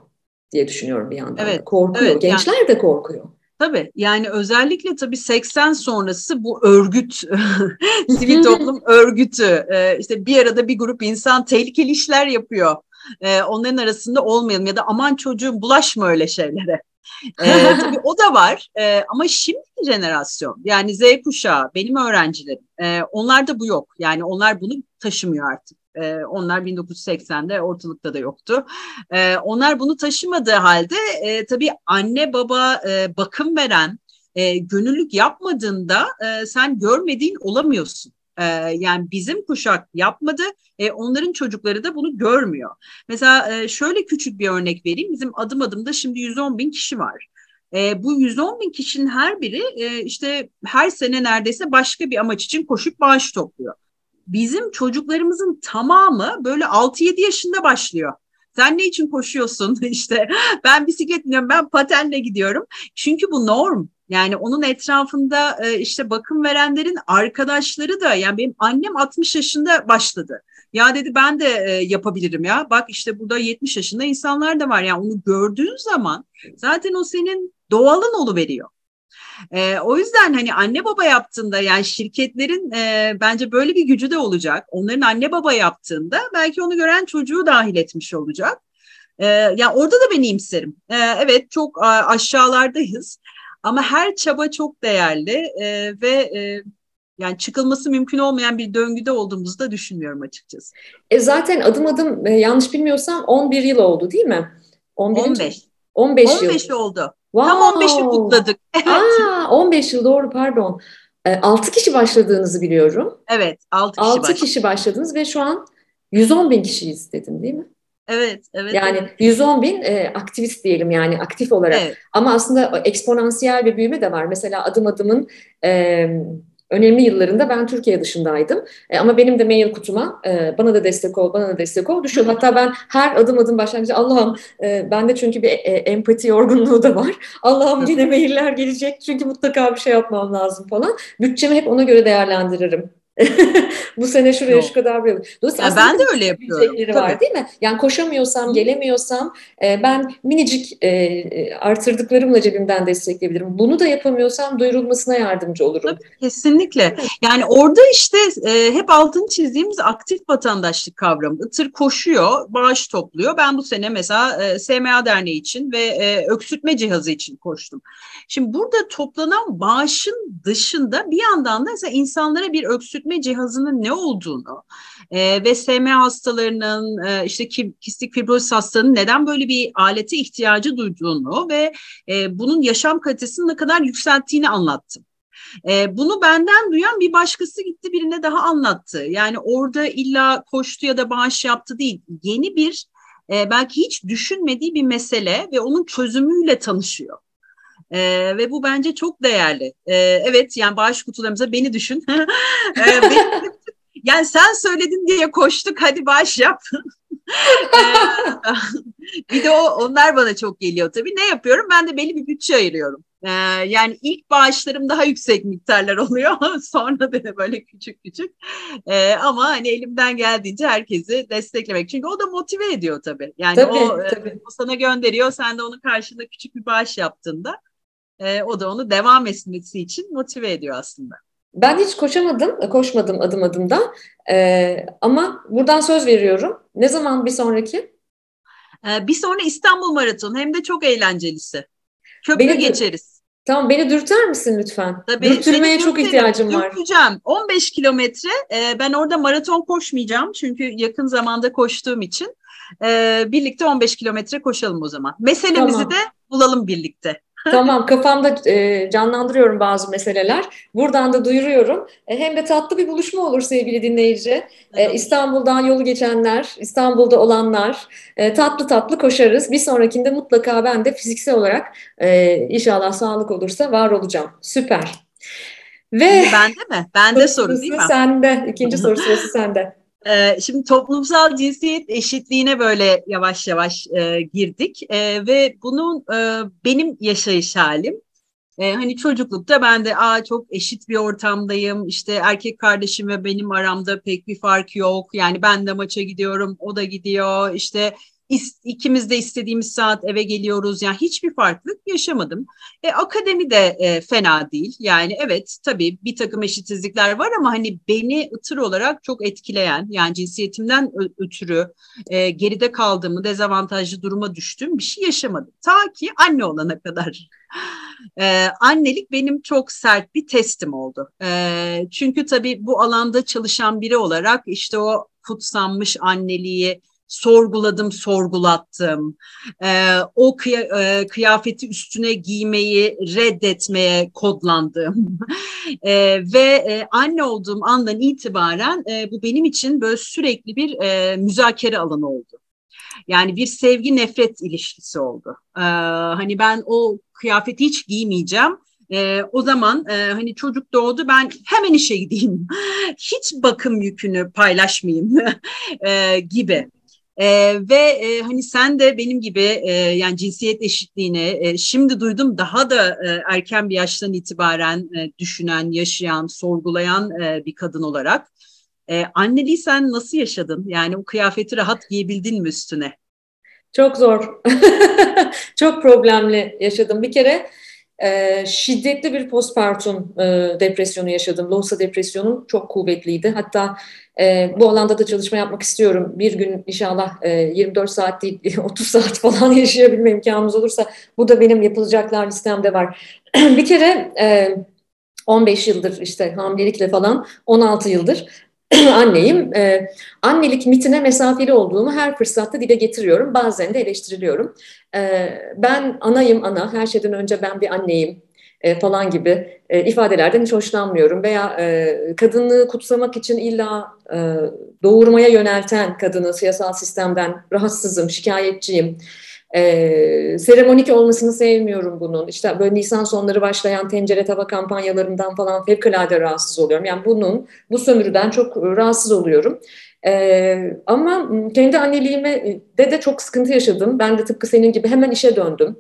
diye düşünüyorum bir yandan. Evet, korkuyor. Evet, Gençler yani, de korkuyor. Tabii yani özellikle tabii 80 sonrası bu örgüt, sivil toplum örgütü, e, işte bir arada bir grup insan tehlikeli işler yapıyor. E, onların arasında olmayalım ya da aman çocuğum bulaşma öyle şeylere. e, tabii o da var e, ama şimdiki jenerasyon yani Z kuşağı benim öğrencilerim e, onlarda bu yok yani onlar bunu taşımıyor artık. E, onlar 1980'de ortalıkta da yoktu. E, onlar bunu taşımadığı halde e, tabii anne baba e, bakım veren e, gönüllülük yapmadığında e, sen görmediğin olamıyorsun. E, yani bizim kuşak yapmadı, e, onların çocukları da bunu görmüyor. Mesela e, şöyle küçük bir örnek vereyim. Bizim adım adımda şimdi 110 bin kişi var. E, bu 110 bin kişinin her biri e, işte her sene neredeyse başka bir amaç için koşup bağış topluyor bizim çocuklarımızın tamamı böyle 6-7 yaşında başlıyor. Sen ne için koşuyorsun? İşte ben bisiklet biniyorum, ben patenle gidiyorum. Çünkü bu norm. Yani onun etrafında e, işte bakım verenlerin arkadaşları da yani benim annem 60 yaşında başladı. Ya dedi ben de e, yapabilirim ya. Bak işte burada 70 yaşında insanlar da var. Yani onu gördüğün zaman zaten o senin doğalın veriyor. E, o yüzden hani anne baba yaptığında yani şirketlerin e, bence böyle bir gücü de olacak. Onların anne baba yaptığında belki onu gören çocuğu dahil etmiş olacak. E, yani orada da ben iyimserim. E, evet çok a, aşağılardayız ama her çaba çok değerli e, ve e, yani çıkılması mümkün olmayan bir döngüde olduğumuzu da düşünmüyorum açıkçası. E zaten adım adım e, yanlış bilmiyorsam 11 yıl oldu değil mi? 11. 15. 15, 15 yıl. oldu. Wow. Tam 15'i kutladık. Evet. Aa, 15 yıl doğru pardon. E, 6 kişi başladığınızı biliyorum. Evet 6 kişi 6 başladık. kişi başladınız ve şu an 110 bin kişiyiz dedim değil mi? Evet, evet. Yani evet. 110 bin e, aktivist diyelim yani aktif olarak. Evet. Ama aslında eksponansiyel bir büyüme de var. Mesela adım adımın e, önemli yıllarında ben Türkiye dışındaydım. E, ama benim de mail kutuma e, bana da destek ol, bana da destek ol düşüyor. Hatta ben her adım adım başlangıcı Allah'ım e, bende çünkü bir e, empati yorgunluğu da var. Allah'ım yine mailler gelecek çünkü mutlaka bir şey yapmam lazım falan. Bütçemi hep ona göre değerlendiririm. bu sene şuraya Yok. şu kadar bir Dolayısıyla ya ben de öyle yapıyorum. Tabii. var değil mi? Yani koşamıyorsam, gelemiyorsam e, ben minicik e, e, artırdıklarımla cebimden destekleyebilirim. Bunu da yapamıyorsam duyurulmasına yardımcı olurum. Tabii, kesinlikle. Yani orada işte e, hep altını çizdiğimiz aktif vatandaşlık kavramı. Itır koşuyor, bağış topluyor. Ben bu sene mesela e, SMA Derneği için ve e, öksürtme cihazı için koştum. Şimdi burada toplanan bağışın dışında bir yandan da mesela insanlara bir öksürtme yürütme cihazının ne olduğunu e, ve SMA hastalarının e, işte kistik fibrozis hastalarının neden böyle bir alete ihtiyacı duyduğunu ve e, bunun yaşam kalitesini ne kadar yükselttiğini anlattım. E, bunu benden duyan bir başkası gitti birine daha anlattı. Yani orada illa koştu ya da bağış yaptı değil. Yeni bir e, belki hiç düşünmediği bir mesele ve onun çözümüyle tanışıyor. E, ve bu bence çok değerli. E, evet yani bağış kutularımıza beni düşün. e, beni, yani sen söyledin diye koştuk hadi bağış yap. bir de o, onlar bana çok geliyor tabii. Ne yapıyorum? Ben de belli bir bütçe ayırıyorum. Ee, yani ilk bağışlarım daha yüksek miktarlar oluyor. Sonra da böyle küçük küçük. Ee, ama hani elimden geldiğince herkesi desteklemek. Çünkü o da motive ediyor tabii. Yani tabii, o, e, tabii. o sana gönderiyor. Sen de onun karşında küçük bir bağış yaptığında e, o da onu devam etmesi için motive ediyor aslında. Ben hiç koşamadım, koşmadım adım adımda. Ee, ama buradan söz veriyorum. Ne zaman bir sonraki? Ee, bir sonra İstanbul Maratonu hem de çok eğlencelisi. Köprü beni geçeriz. Tamam beni dürter misin lütfen? Tabii, Dürtülmeye çok ihtiyacım var. Dürteceğim. 15 kilometre. E, ben orada maraton koşmayacağım. Çünkü yakın zamanda koştuğum için. E, birlikte 15 kilometre koşalım o zaman. Meselemizi tamam. de bulalım birlikte. Tamam kafamda e, canlandırıyorum bazı meseleler. Buradan da duyuruyorum. E, hem de tatlı bir buluşma olur sevgili dinleyici. E, İstanbul'dan yolu geçenler, İstanbul'da olanlar e, tatlı tatlı koşarız. Bir sonrakinde mutlaka ben de fiziksel olarak e, inşallah sağlık olursa var olacağım. Süper. Ve ben de mi? Ben de soru değil mi? Sende. İkinci soru sırası sende. Ee, şimdi toplumsal cinsiyet eşitliğine böyle yavaş yavaş e, girdik. E, ve bunun e, benim yaşayış halim. E, hani çocuklukta ben de Aa, çok eşit bir ortamdayım. İşte erkek kardeşim ve benim aramda pek bir fark yok. Yani ben de maça gidiyorum o da gidiyor. İşte ikimiz de istediğimiz saat eve geliyoruz. Yani hiçbir farklılık yaşamadım. E, akademi de e, fena değil. Yani evet tabii bir takım eşitsizlikler var ama hani beni ıtır olarak çok etkileyen yani cinsiyetimden ötürü e, geride kaldığımı, dezavantajlı duruma düştüğüm bir şey yaşamadım. Ta ki anne olana kadar. Ee, annelik benim çok sert bir testim oldu. Ee, çünkü tabii bu alanda çalışan biri olarak işte o kutsanmış anneliği, sorguladım, sorgulattım. E, o kıya, e, kıyafeti üstüne giymeyi reddetmeye kodlandım. e, ve e, anne olduğum andan itibaren e, bu benim için böyle sürekli bir e, müzakere alanı oldu. Yani bir sevgi nefret ilişkisi oldu. Ee, hani ben o kıyafeti hiç giymeyeceğim. E, o zaman e, hani çocuk doğdu ben hemen işe gideyim. Hiç bakım yükünü paylaşmayayım e, gibi. E, ve e, hani sen de benim gibi e, yani cinsiyet eşitliğini e, şimdi duydum daha da e, erken bir yaştan itibaren e, düşünen, yaşayan, sorgulayan e, bir kadın olarak. E, anneliği sen nasıl yaşadın? Yani o kıyafeti rahat giyebildin mi üstüne? Çok zor. Çok problemli yaşadım. Bir kere e, şiddetli bir postpartum e, depresyonu yaşadım. Lohusa depresyonum çok kuvvetliydi. Hatta e, bu alanda da çalışma yapmak istiyorum. Bir gün inşallah e, 24 saat değil 30 saat falan yaşayabilme imkanımız olursa bu da benim yapılacaklar listemde var. bir kere e, 15 yıldır işte hamilelikle falan 16 yıldır anneyim. Ee, annelik mitine mesafeli olduğumu her fırsatta dile getiriyorum. Bazen de eleştiriliyorum. Ee, ben anayım ana, her şeyden önce ben bir anneyim e, falan gibi e, ifadelerden hiç hoşlanmıyorum. Veya e, kadınlığı kutsamak için illa e, doğurmaya yönelten kadını siyasal sistemden rahatsızım, şikayetçiyim. E, seremonik olmasını sevmiyorum bunun. İşte böyle Nisan sonları başlayan tencere tava kampanyalarından falan fevkalade rahatsız oluyorum. Yani bunun, bu sömürüden çok rahatsız oluyorum. Ee, ama kendi anneliğime de de çok sıkıntı yaşadım. Ben de tıpkı senin gibi hemen işe döndüm.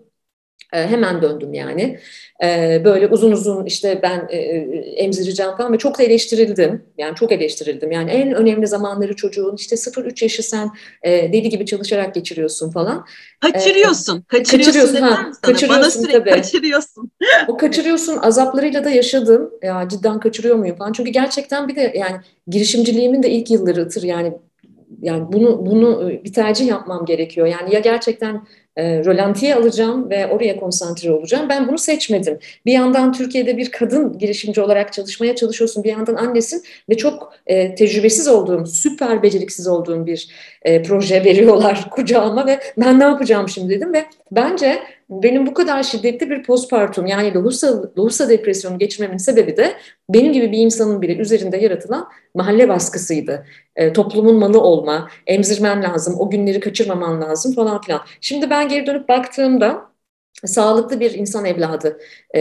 Ee, hemen döndüm yani. Ee, böyle uzun uzun işte ben e, e, emzireceğim falan ve çok da eleştirildim. Yani çok eleştirildim. Yani en önemli zamanları çocuğun işte 0-3 yaşı sen e, deli gibi çalışarak geçiriyorsun falan. Kaçırıyorsun. Ee, kaçırıyorsun. Kaçırıyorsun, ha, kaçırıyorsun Bana sürekli tabii. kaçırıyorsun. o kaçırıyorsun azaplarıyla da yaşadım. Ya cidden kaçırıyor muyum falan. Çünkü gerçekten bir de yani girişimciliğimin de ilk yılları ıtır yani yani bunu bunu bir tercih yapmam gerekiyor. Yani ya gerçekten e, rölantiye alacağım ve oraya konsantre olacağım. Ben bunu seçmedim. Bir yandan Türkiye'de bir kadın girişimci olarak çalışmaya çalışıyorsun. Bir yandan annesin ve çok e, tecrübesiz olduğum, süper beceriksiz olduğum bir e, proje veriyorlar kucağıma ve ben ne yapacağım şimdi dedim ve bence benim bu kadar şiddetli bir postpartum yani lohusa, lohusa depresyonu geçirmemin sebebi de benim gibi bir insanın bile üzerinde yaratılan mahalle baskısıydı. E, toplumun malı olma, emzirmen lazım, o günleri kaçırmaman lazım falan filan. Şimdi ben geri dönüp baktığımda sağlıklı bir insan evladı e,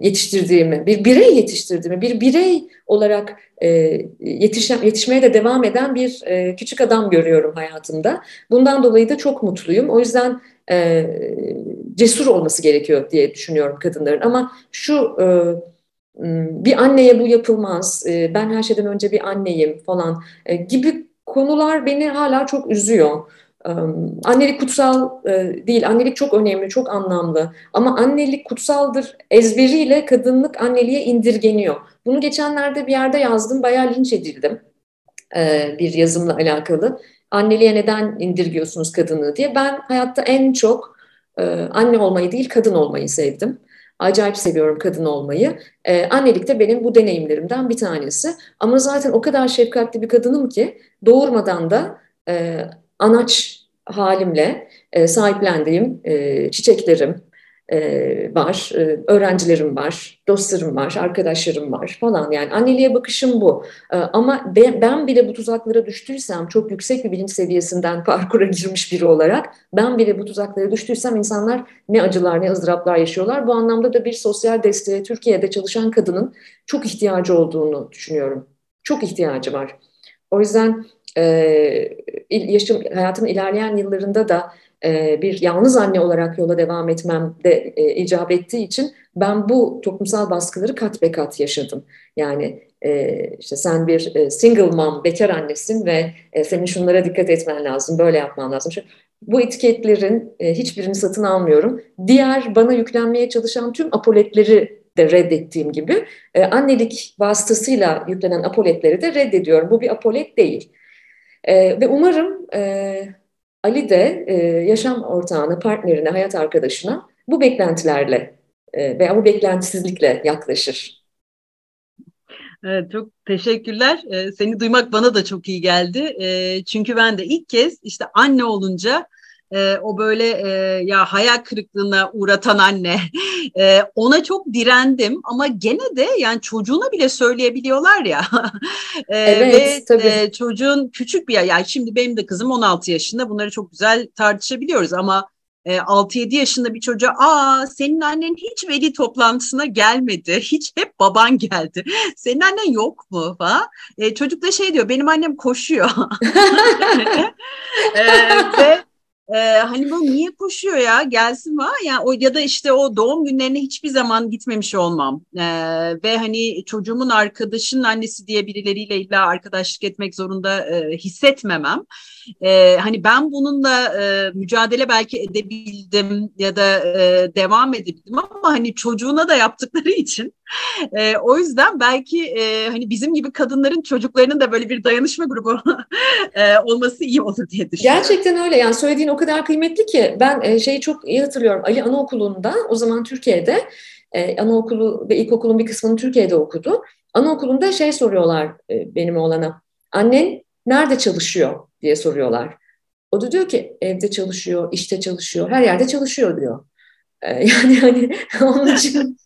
yetiştirdiğimi, bir birey yetiştirdiğimi, bir birey olarak e, yetişen, yetişmeye de devam eden bir e, küçük adam görüyorum hayatımda. Bundan dolayı da çok mutluyum. O yüzden e, cesur olması gerekiyor diye düşünüyorum kadınların. Ama şu e, bir anneye bu yapılmaz, e, ben her şeyden önce bir anneyim falan e, gibi konular beni hala çok üzüyor. Annelik kutsal değil, annelik çok önemli, çok anlamlı. Ama annelik kutsaldır ezberiyle kadınlık anneliğe indirgeniyor. Bunu geçenlerde bir yerde yazdım, bayağı linç edildim bir yazımla alakalı. Anneliğe neden indirgiyorsunuz kadını diye. Ben hayatta en çok anne olmayı değil, kadın olmayı sevdim. Acayip seviyorum kadın olmayı. Ee, annelik de benim bu deneyimlerimden bir tanesi. Ama zaten o kadar şefkatli bir kadınım ki doğurmadan da e, anaç halimle e, sahiplendiğim e, çiçeklerim e, var, e, öğrencilerim var, dostlarım var, arkadaşlarım var falan. Yani anneliğe bakışım bu. E, ama ben, ben bile bu tuzaklara düştüysem, çok yüksek bir bilinç seviyesinden parkura girmiş biri olarak, ben bile bu tuzaklara düştüysem insanlar ne acılar, ne ızdıraplar yaşıyorlar. Bu anlamda da bir sosyal desteğe Türkiye'de çalışan kadının çok ihtiyacı olduğunu düşünüyorum. Çok ihtiyacı var. O yüzden e, yaşım hayatımın ilerleyen yıllarında da e, bir yalnız anne olarak yola devam etmem de e, icap ettiği için ben bu toplumsal baskıları kat be kat yaşadım. Yani e, işte sen bir e, single mom, bekar annesin ve e, senin şunlara dikkat etmen lazım, böyle yapman lazım. Şu, bu etiketlerin e, hiçbirini satın almıyorum. Diğer bana yüklenmeye çalışan tüm apoletleri de reddettiğim gibi e, annelik vasıtasıyla yüklenen apoletleri de reddediyorum. Bu bir apolet değil. E, ve umarım e, Ali de e, yaşam ortağına, partnerine, hayat arkadaşına bu beklentilerle e, veya bu beklentisizlikle yaklaşır. Evet, çok teşekkürler. Ee, seni duymak bana da çok iyi geldi. Ee, çünkü ben de ilk kez işte anne olunca e, o böyle e, ya hayal kırıklığına uğratan anne e, ona çok direndim ama gene de yani çocuğuna bile söyleyebiliyorlar ya e, evet, ve tabii. E, çocuğun küçük bir yani şimdi benim de kızım 16 yaşında bunları çok güzel tartışabiliyoruz ama e, 6-7 yaşında bir çocuğa aa senin annen hiç veli toplantısına gelmedi. Hiç hep baban geldi. Senin annen yok mu falan. E, çocuk da şey diyor benim annem koşuyor. e, ve ee, hani bu niye koşuyor ya? Gelsin var. Ya o ya da işte o doğum günlerine hiçbir zaman gitmemiş olmam. Ee, ve hani çocuğumun arkadaşının annesi diye birileriyle illa arkadaşlık etmek zorunda e, hissetmemem e, hani ben bununla e, mücadele belki edebildim ya da e, devam edebildim ama hani çocuğuna da yaptıkları için e, o yüzden belki e, hani bizim gibi kadınların çocuklarının da böyle bir dayanışma grubu e, olması iyi olur diye düşünüyorum. Gerçekten öyle yani söylediğin o kadar kıymetli ki ben e, şeyi çok iyi hatırlıyorum Ali Anaokulu'nda o zaman Türkiye'de e, anaokulu ve ilkokulun bir kısmını Türkiye'de okudu. Anaokulunda şey soruyorlar e, benim oğlana annen nerede çalışıyor diye soruyorlar. O da diyor ki evde çalışıyor, işte çalışıyor, her yerde çalışıyor diyor. Ee, yani hani onun için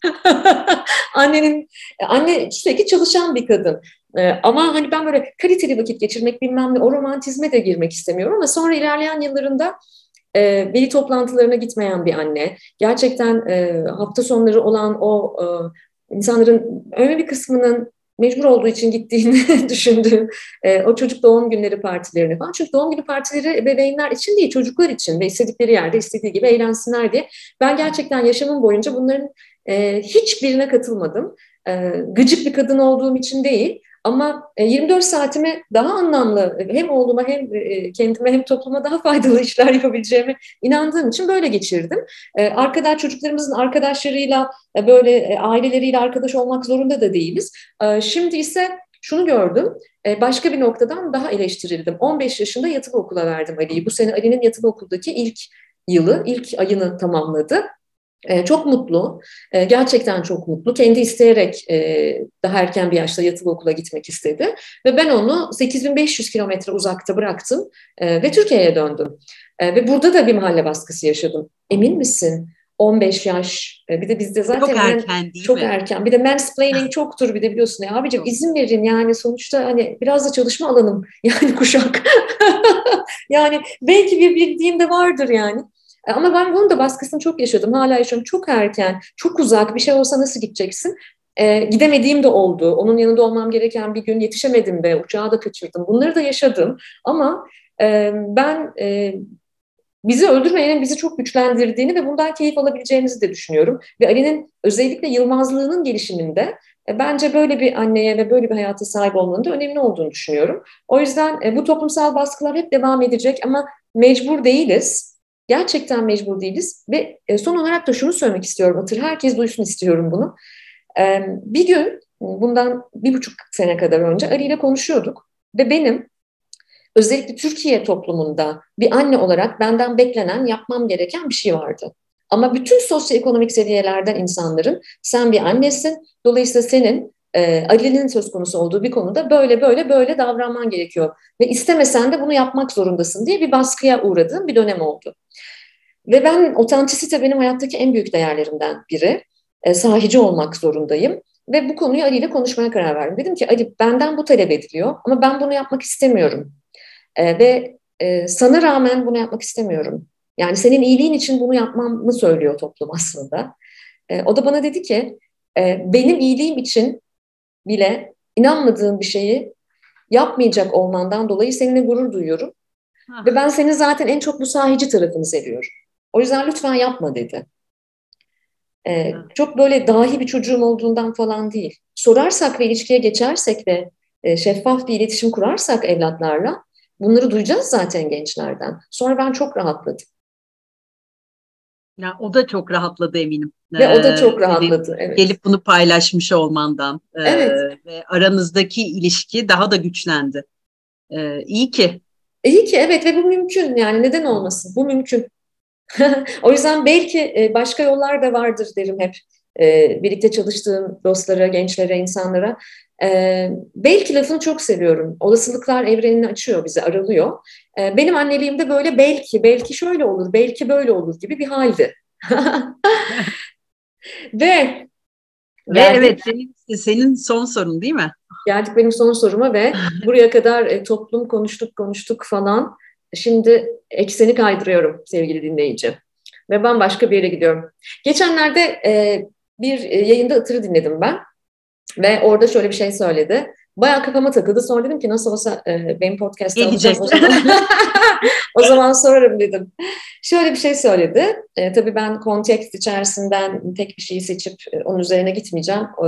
annenin anne sürekli çalışan bir kadın. Ee, ama hani ben böyle kaliteli vakit geçirmek bilmem ne o romantizme de girmek istemiyorum ama sonra ilerleyen yıllarında e, toplantılarına gitmeyen bir anne, gerçekten e, hafta sonları olan o e, insanların önemli bir kısmının mecbur olduğu için gittiğini düşündüğüm e, o çocuk doğum günleri partilerine falan. Çünkü doğum günü partileri bebeğinler için değil çocuklar için ve istedikleri yerde istediği gibi eğlensinler diye. Ben gerçekten yaşamım boyunca bunların e, hiçbirine katılmadım. E, gıcık bir kadın olduğum için değil ama 24 e, saatimi daha anlamlı hem oğluma hem e, kendime hem topluma daha faydalı işler yapabileceğime inandığım için böyle geçirdim. E, arkadaş çocuklarımızın arkadaşlarıyla böyle aileleriyle arkadaş olmak zorunda da değiliz. Şimdi ise şunu gördüm, başka bir noktadan daha eleştirildim. 15 yaşında yatılı okula verdim Ali'yi. Bu sene Ali'nin yatılı okuldaki ilk yılı, ilk ayını tamamladı. E, çok mutlu, e, gerçekten çok mutlu. Kendi isteyerek e, daha erken bir yaşta yatılı okula gitmek istedi. Ve ben onu 8500 kilometre uzakta bıraktım e, ve Türkiye'ye döndüm. E, ve burada da bir mahalle baskısı yaşadım. Emin misin? 15 yaş. Bir de bizde zaten çok erken değil çok mi? erken. Bir de mansplaining çoktur bir de biliyorsun ya abicim izin verin yani sonuçta hani biraz da çalışma alanım yani kuşak. yani belki bir bildiğim de vardır yani. E, ama ben bunun da baskısını çok yaşadım. Hala yaşıyorum. Çok erken, çok uzak bir şey olsa nasıl gideceksin? E, gidemediğim de oldu. Onun yanında olmam gereken bir gün yetişemedim ve uçağı da kaçırdım. Bunları da yaşadım. Ama e, ben e, bizi öldürmeyenin bizi çok güçlendirdiğini ve bundan keyif alabileceğimizi de düşünüyorum. Ve Ali'nin özellikle Yılmazlığının gelişiminde e, bence böyle bir anneye ve böyle bir hayata sahip olmanın da önemli olduğunu düşünüyorum. O yüzden e, bu toplumsal baskılar hep devam edecek ama mecbur değiliz. Gerçekten mecbur değiliz. Ve e, son olarak da şunu söylemek istiyorum Atır. Herkes duysun istiyorum bunu. Bir gün bundan bir buçuk sene kadar önce Ali ile konuşuyorduk. Ve benim özellikle Türkiye toplumunda bir anne olarak benden beklenen, yapmam gereken bir şey vardı. Ama bütün sosyoekonomik seviyelerden insanların sen bir annesin, dolayısıyla senin e, Ali'nin söz konusu olduğu bir konuda böyle böyle böyle davranman gerekiyor. Ve istemesen de bunu yapmak zorundasın diye bir baskıya uğradığım bir dönem oldu. Ve ben otantisite benim hayattaki en büyük değerlerimden biri. E, sahici olmak zorundayım. Ve bu konuyu Ali ile konuşmaya karar verdim. Dedim ki Ali benden bu talep ediliyor ama ben bunu yapmak istemiyorum. E, ve e, sana rağmen bunu yapmak istemiyorum. Yani senin iyiliğin için bunu yapmamı söylüyor toplum aslında. E, o da bana dedi ki e, benim iyiliğim için bile inanmadığım bir şeyi yapmayacak olmandan dolayı seninle gurur duyuyorum. Ha. Ve ben senin zaten en çok bu sahici tarafını seviyorum. O yüzden lütfen yapma dedi. Ee, çok böyle dahi bir çocuğum olduğundan falan değil. Sorarsak ve ilişkiye geçersek ve e, şeffaf bir iletişim kurarsak evlatlarla bunları duyacağız zaten gençlerden. Sonra ben çok rahatladım. Ya o da çok rahatladı eminim. Ve o da çok rahatladı. Evet. Gelip bunu paylaşmış olmandan. Evet. Ee, ve aranızdaki ilişki daha da güçlendi. Ee, iyi ki. İyi ki evet ve bu mümkün yani neden olmasın? Bu mümkün. o yüzden belki e, başka yollar da vardır derim hep. E, birlikte çalıştığım dostlara, gençlere, insanlara. E, belki lafını çok seviyorum. Olasılıklar evrenini açıyor bize, aralıyor. Benim anneliğimde böyle belki, belki şöyle olur, belki böyle olur gibi bir haldi. ve ve evet senin, senin son sorun değil mi? Geldik benim son soruma ve buraya kadar e, toplum konuştuk konuştuk falan. Şimdi ekseni kaydırıyorum sevgili dinleyici. Ve bambaşka bir yere gidiyorum. Geçenlerde e, bir e, yayında Itır'ı dinledim ben. Ve orada şöyle bir şey söyledi. Bayağı kafama takıldı. Sonra dedim ki nasıl olsa e, benim podcast'ta alacağım o zaman. o zaman sorarım dedim. Şöyle bir şey söyledi. E, tabii ben kontekst içerisinden tek bir şeyi seçip e, onun üzerine gitmeyeceğim. E,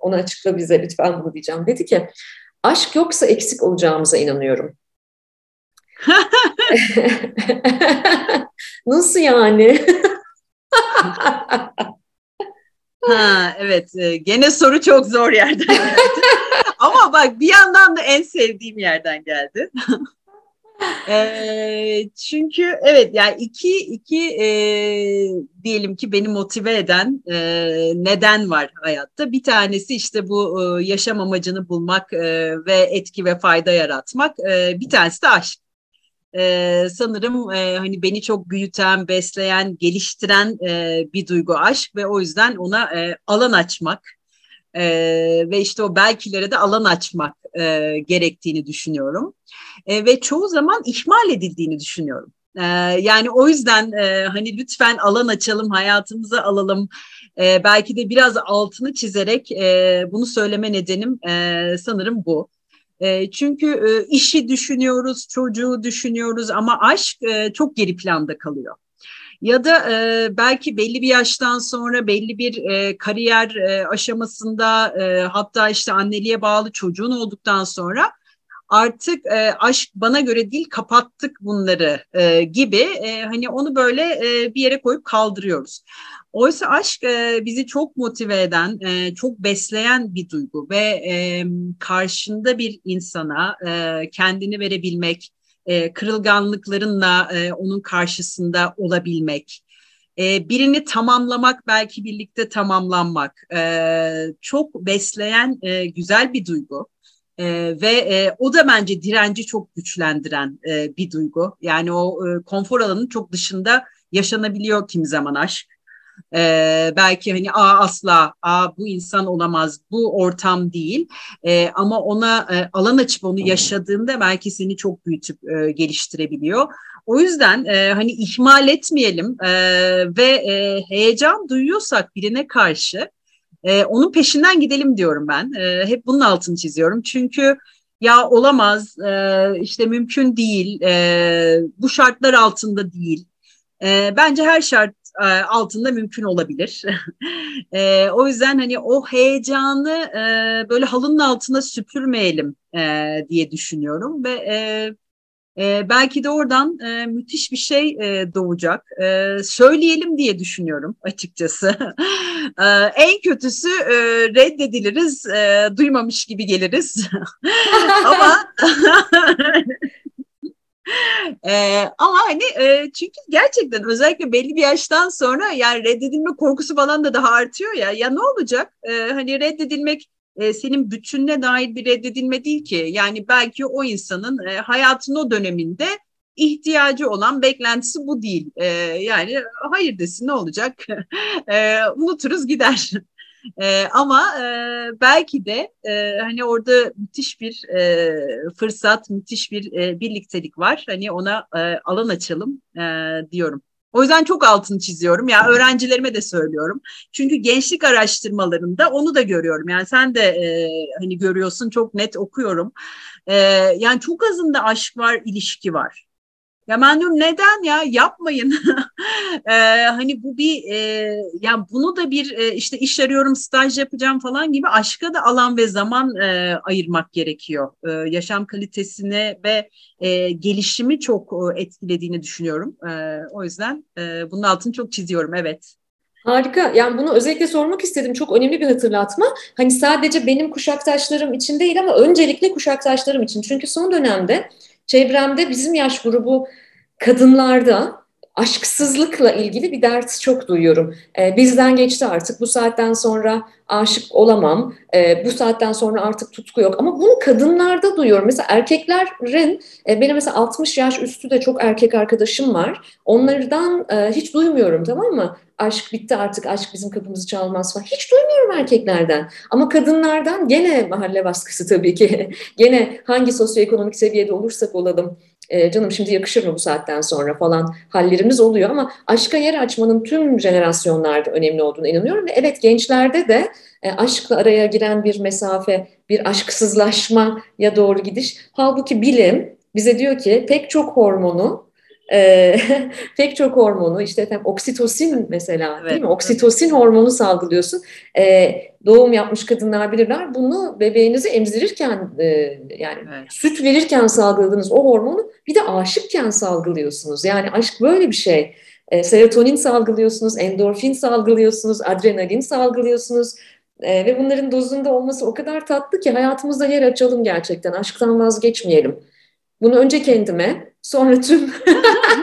onu açıkla bize lütfen bunu diyeceğim. Dedi ki aşk yoksa eksik olacağımıza inanıyorum. Nasıl yani? ha evet gene soru çok zor yerden bak bir yandan da en sevdiğim yerden geldi. e, çünkü evet yani iki iki e, diyelim ki beni motive eden e, neden var hayatta. Bir tanesi işte bu e, yaşam amacını bulmak e, ve etki ve fayda yaratmak. E, bir tanesi de aşk e, sanırım e, hani beni çok büyüten, besleyen, geliştiren e, bir duygu aşk ve o yüzden ona e, alan açmak e, ve işte o belkilere de alan açmak e, gerektiğini düşünüyorum e, ve çoğu zaman ihmal edildiğini düşünüyorum. E, yani o yüzden e, hani lütfen alan açalım, hayatımıza alalım. E, belki de biraz altını çizerek e, bunu söyleme nedenim e, sanırım bu. E, çünkü e, işi düşünüyoruz, çocuğu düşünüyoruz ama aşk e, çok geri planda kalıyor. Ya da e, belki belli bir yaştan sonra belli bir e, kariyer e, aşamasında e, hatta işte anneliğe bağlı çocuğun olduktan sonra artık e, aşk bana göre değil kapattık bunları e, gibi e, hani onu böyle e, bir yere koyup kaldırıyoruz. Oysa aşk e, bizi çok motive eden, e, çok besleyen bir duygu ve e, karşında bir insana e, kendini verebilmek, e, kırılganlıklarınla e, onun karşısında olabilmek, e, birini tamamlamak belki birlikte tamamlanmak e, çok besleyen e, güzel bir duygu. E, ve e, o da bence direnci çok güçlendiren e, bir duygu. Yani o e, konfor alanının çok dışında yaşanabiliyor kimi zaman aşk. E, belki hani a asla a bu insan olamaz bu ortam değil e, ama ona e, alan açıp onu yaşadığında belki seni çok büyütüp e, geliştirebiliyor. O yüzden e, hani ihmal etmeyelim e, ve e, heyecan duyuyorsak birine karşı e, onun peşinden gidelim diyorum ben. E, hep bunun altını çiziyorum. Çünkü ya olamaz, e, işte mümkün değil, e, bu şartlar altında değil. E, bence her şart e, altında mümkün olabilir. e, o yüzden hani o heyecanı e, böyle halının altına süpürmeyelim e, diye düşünüyorum ve e, e, belki de oradan e, müthiş bir şey e, doğacak. E, söyleyelim diye düşünüyorum açıkçası. e, en kötüsü e, reddediliriz, e, duymamış gibi geliriz. Ama ee, ama hani e, çünkü gerçekten özellikle belli bir yaştan sonra yani reddedilme korkusu falan da daha artıyor ya. Ya ne olacak? Ee, hani reddedilmek e, senin bütününe dair bir reddedilme değil ki. Yani belki o insanın e, hayatın o döneminde ihtiyacı olan beklentisi bu değil. E, yani hayır desin ne olacak? e, unuturuz gider. E, ama e, belki de e, hani orada müthiş bir e, fırsat, müthiş bir e, birliktelik var. Hani ona e, alan açalım e, diyorum. O yüzden çok altını çiziyorum. Ya öğrencilerime de söylüyorum. Çünkü gençlik araştırmalarında onu da görüyorum. Yani sen de e, hani görüyorsun çok net okuyorum. E, yani çok azında aşk var, ilişki var. Ya ben diyorum neden ya yapmayın. ee, hani bu bir e, yani bunu da bir e, işte iş arıyorum staj yapacağım falan gibi aşka da alan ve zaman e, ayırmak gerekiyor. E, yaşam kalitesine ve e, gelişimi çok e, etkilediğini düşünüyorum. E, o yüzden e, bunun altını çok çiziyorum evet. Harika. Yani bunu özellikle sormak istedim. Çok önemli bir hatırlatma. Hani sadece benim kuşaktaşlarım için değil ama öncelikle kuşaktaşlarım için. Çünkü son dönemde çevremde bizim yaş grubu kadınlarda aşksızlıkla ilgili bir dert çok duyuyorum. Ee, bizden geçti artık bu saatten sonra aşık olamam, ee, bu saatten sonra artık tutku yok. Ama bunu kadınlarda duyuyorum. Mesela erkeklerin, e, benim mesela 60 yaş üstü de çok erkek arkadaşım var. Onlardan e, hiç duymuyorum tamam mı? Aşk bitti artık, aşk bizim kapımızı çalmaz falan. Hiç duymuyorum erkeklerden. Ama kadınlardan gene mahalle baskısı tabii ki. gene hangi sosyoekonomik seviyede olursak olalım e, canım şimdi yakışır mı bu saatten sonra falan hallerimiz oluyor ama aşka yer açmanın tüm jenerasyonlarda önemli olduğunu inanıyorum ve evet gençlerde de e, aşkla araya giren bir mesafe, bir aşksızlaşmaya doğru gidiş. Halbuki bilim bize diyor ki pek çok hormonu e, pek çok hormonu işte efendim oksitosin mesela evet. değil mi? Oksitosin hormonu salgılıyorsun. E, doğum yapmış kadınlar bilirler. Bunu bebeğinizi emzirirken e, yani evet. süt verirken salgıladığınız o hormonu bir de aşıkken salgılıyorsunuz. Yani aşk böyle bir şey. E, serotonin salgılıyorsunuz, endorfin salgılıyorsunuz, adrenalin salgılıyorsunuz. E, ve bunların dozunda olması o kadar tatlı ki hayatımızda yer açalım gerçekten. Aşktan vazgeçmeyelim. Bunu önce kendime, sonra tüm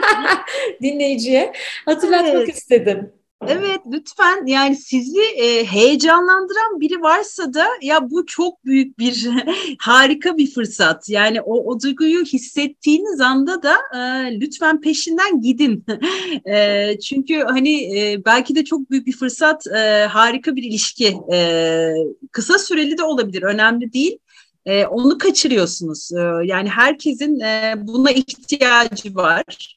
dinleyiciye hatırlatmak evet. istedim. Evet lütfen yani sizi e, heyecanlandıran biri varsa da ya bu çok büyük bir harika bir fırsat. Yani o, o duyguyu hissettiğiniz anda da e, lütfen peşinden gidin. e, çünkü hani e, belki de çok büyük bir fırsat e, harika bir ilişki. E, kısa süreli de olabilir önemli değil e, onu kaçırıyorsunuz. E, yani herkesin e, buna ihtiyacı var.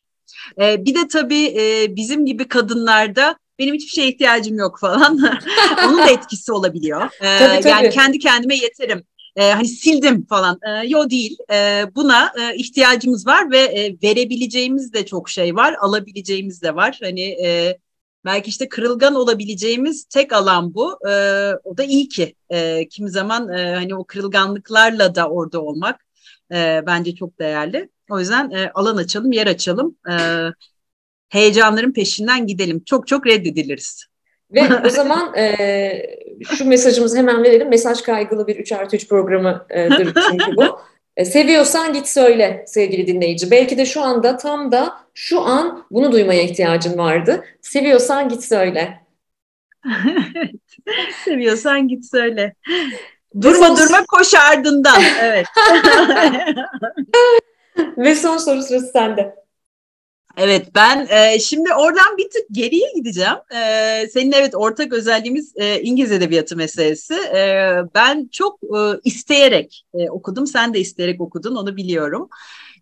E, bir de tabii e, bizim gibi kadınlarda benim hiçbir şeye ihtiyacım yok falan. Onun da etkisi olabiliyor. E, tabii, tabii. Yani kendi kendime yeterim. E, hani sildim falan. E, yo değil. E, buna e, ihtiyacımız var ve e, verebileceğimiz de çok şey var, alabileceğimiz de var. Hani e, belki işte kırılgan olabileceğimiz tek alan bu. E, o da iyi ki. E, kimi zaman e, hani o kırılganlıklarla da orada olmak e, bence çok değerli. O yüzden e, alan açalım, yer açalım. E, heyecanların peşinden gidelim. Çok çok reddediliriz. Ve o zaman e, şu mesajımızı hemen verelim. Mesaj kaygılı bir 3 artı 3 programıdır çünkü bu. E, seviyorsan git söyle sevgili dinleyici. Belki de şu anda tam da şu an bunu duymaya ihtiyacın vardı. Seviyorsan git söyle. Seviyorsan git söyle. Durma son... durma koş ardından. Evet. Ve son soru sırası sende. Evet ben e, şimdi oradan bir tık geriye gideceğim. E, senin evet ortak özelliğimiz e, İngiliz Edebiyatı meselesi. E, ben çok e, isteyerek e, okudum. Sen de isteyerek okudun onu biliyorum.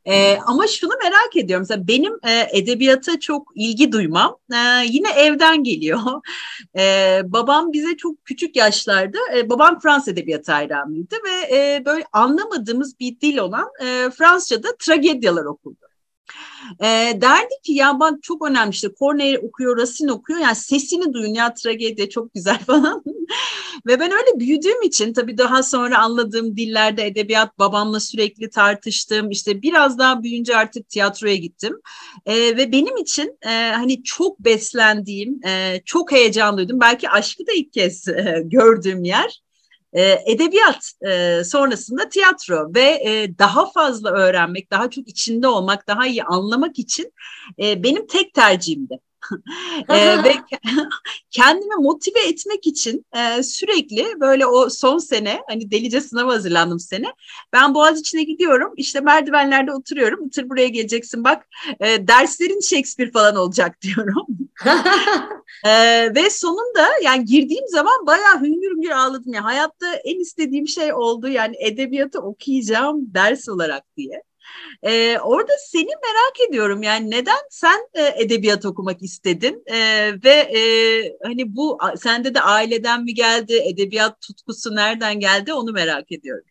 E, ama şunu merak ediyorum. Mesela benim e, edebiyata çok ilgi duymam e, yine evden geliyor. E, babam bize çok küçük yaşlarda, e, babam Fransız edebiyatı hayranıydı ve e, böyle anlamadığımız bir dil olan e, Fransızca'da tragedyalar okurdu. E, derdi ki ya bak çok önemli işte Corneille okuyor, Racine okuyor. Yani sesini duyun ya tragedi çok güzel falan. Ve ben öyle büyüdüğüm için tabii daha sonra anladığım dillerde edebiyat babamla sürekli tartıştım. İşte biraz daha büyüyünce artık tiyatroya gittim. E, ve benim için e, hani çok beslendiğim, e, çok heyecanlıydım. Belki aşkı da ilk kez e, gördüğüm yer e, edebiyat e, sonrasında tiyatro ve e, daha fazla öğrenmek, daha çok içinde olmak, daha iyi anlamak için benim tek tercihimdi e, ve kendimi motive etmek için e, sürekli böyle o son sene hani delice sınava hazırlandım sene. Ben boğaz içine gidiyorum işte merdivenlerde oturuyorum. Itır buraya geleceksin bak e, derslerin Shakespeare falan olacak diyorum. e, ve sonunda yani girdiğim zaman bayağı hüngür hüngür ağladım. ya hayatta en istediğim şey oldu yani edebiyatı okuyacağım ders olarak diye. Ee, orada seni merak ediyorum yani neden sen e, edebiyat okumak istedin e, ve e, hani bu sende de aileden mi geldi edebiyat tutkusu nereden geldi onu merak ediyorum.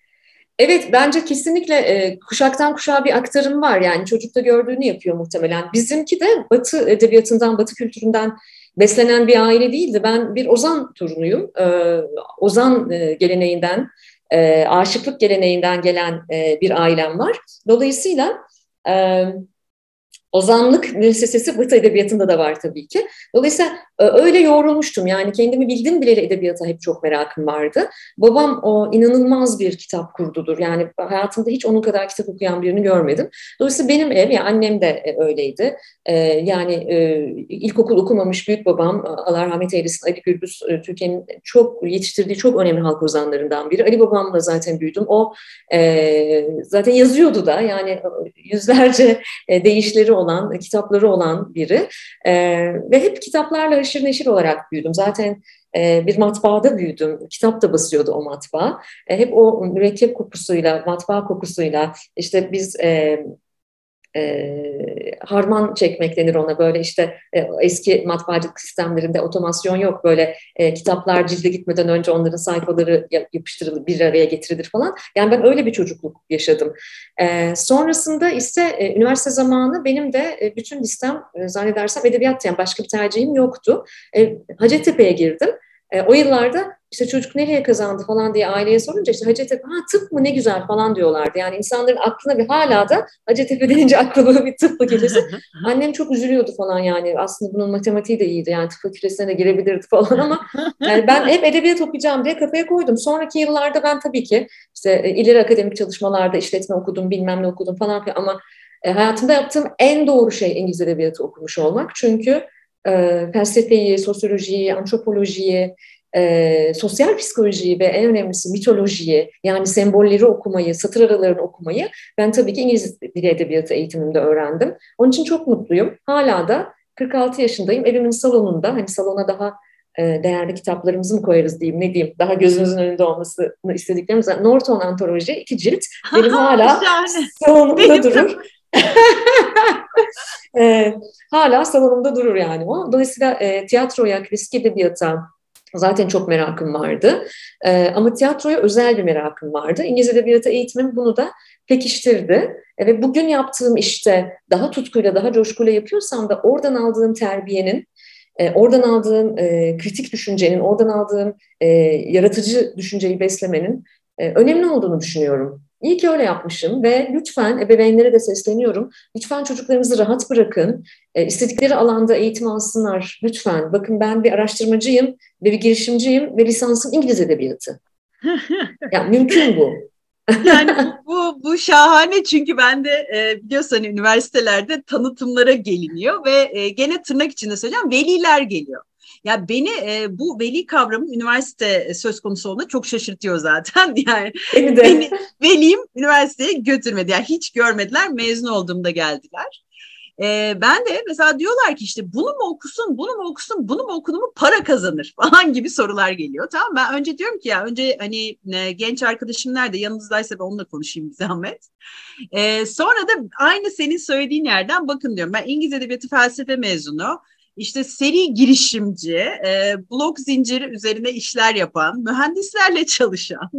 Evet bence kesinlikle e, kuşaktan kuşağa bir aktarım var yani çocukta gördüğünü yapıyor muhtemelen. Bizimki de Batı edebiyatından, Batı kültüründen beslenen bir aile değildi. Ben bir Ozan torunuyum. E, Ozan e, geleneğinden e, aşıklık geleneğinden gelen e, bir ailem var. Dolayısıyla e, ozanlık müessesesi Batı Edebiyatı'nda da var tabii ki. Dolayısıyla öyle yoğrulmuştum yani kendimi bildim bileli edebiyata hep çok merakım vardı. Babam o inanılmaz bir kitap kurdudur. Yani hayatımda hiç onun kadar kitap okuyan birini görmedim. Dolayısıyla benim ev, yani annem de e, öyleydi. Ee, yani e, ilkokul okumamış büyük babam, Allah rahmet eylesin Ali Gürbüz, e, Türkiye'nin çok yetiştirdiği çok önemli halk ozanlarından biri. Ali babamla zaten büyüdüm. O zaten yazıyordu da yani yüzlerce değişleri olan, kitapları olan biri. Ve hep kitaplarla haşır neşir olarak büyüdüm. Zaten e, bir matbaada büyüdüm. Kitap da basıyordu o matbaa. E, hep o mürekkep kokusuyla, matbaa kokusuyla işte biz e, e, harman çekmek denir ona böyle işte e, eski matbaacılık sistemlerinde otomasyon yok böyle e, kitaplar cilde gitmeden önce onların sayfaları yapıştırılır bir araya getirilir falan. Yani ben öyle bir çocukluk yaşadım. E, sonrasında ise e, üniversite zamanı benim de e, bütün listem e, zannedersem edebiyat yani başka bir tercihim yoktu. E, Hacettepe'ye girdim. E, o yıllarda işte çocuk nereye kazandı falan diye aileye sorunca işte Hacettepe ha tıp mı ne güzel falan diyorlardı. Yani insanların aklına bir hala da Hacettepe denince aklına bir tıp fakültesi. Annem çok üzülüyordu falan yani aslında bunun matematiği de iyiydi yani tıp fakültesine de girebilirdi falan ama yani ben hep edebiyat okuyacağım diye kafaya koydum. Sonraki yıllarda ben tabii ki işte e, ileri akademik çalışmalarda işletme okudum bilmem ne okudum falan ama e, hayatımda yaptığım en doğru şey İngiliz edebiyatı okumuş olmak. Çünkü e, felsefeyi, sosyolojiyi, antropolojiyi, e, sosyal psikolojiyi ve en önemlisi mitolojiyi yani sembolleri okumayı, satır aralarını okumayı ben tabii ki İngiliz Dili Edebiyatı eğitimimde öğrendim. Onun için çok mutluyum. Hala da 46 yaşındayım. Evimin salonunda hani salona daha e, değerli kitaplarımızı mı koyarız diyeyim ne diyeyim daha gözünüzün önünde olmasını istediklerimiz Norton Antoloji iki cilt benim hala salonumda durur. e, hala salonumda durur yani o. Dolayısıyla e, tiyatroya, klasik edebiyata, Zaten çok merakım vardı. Ee, ama tiyatroya özel bir merakım vardı. İngiliz Edebiyatı eğitimim bunu da pekiştirdi. E, ve bugün yaptığım işte daha tutkuyla, daha coşkuyla yapıyorsam da oradan aldığım terbiyenin, e, oradan aldığım e, kritik düşüncenin, oradan aldığım e, yaratıcı düşünceyi beslemenin e, önemli olduğunu düşünüyorum. İyi ki öyle yapmışım ve lütfen ebeveynlere de sesleniyorum. Lütfen çocuklarımızı rahat bırakın. E, istedikleri alanda eğitim alsınlar. Lütfen. Bakın ben bir araştırmacıyım ve bir girişimciyim ve lisansım İngiliz Edebiyatı. yani mümkün bu. yani bu, bu şahane çünkü ben de e, biliyorsun hani üniversitelerde tanıtımlara geliniyor ve e, gene tırnak içinde söyleyeceğim veliler geliyor. Ya beni e, bu veli kavramı üniversite söz konusu olduğunda çok şaşırtıyor zaten. Yani beni, de. beni velim üniversiteye götürmedi. Yani hiç görmediler. Mezun olduğumda geldiler. E, ben de mesela diyorlar ki işte bunu mu okusun, bunu mu okusun, bunu mu okudu mu para kazanır falan gibi sorular geliyor. Tamam ben önce diyorum ki ya önce hani e, genç arkadaşım nerede yanınızdaysa ben onunla konuşayım bir zahmet. E, sonra da aynı senin söylediğin yerden bakın diyorum. Ben İngiliz Edebiyatı Felsefe mezunu işte seri girişimci, e, blok zinciri üzerine işler yapan, mühendislerle çalışan,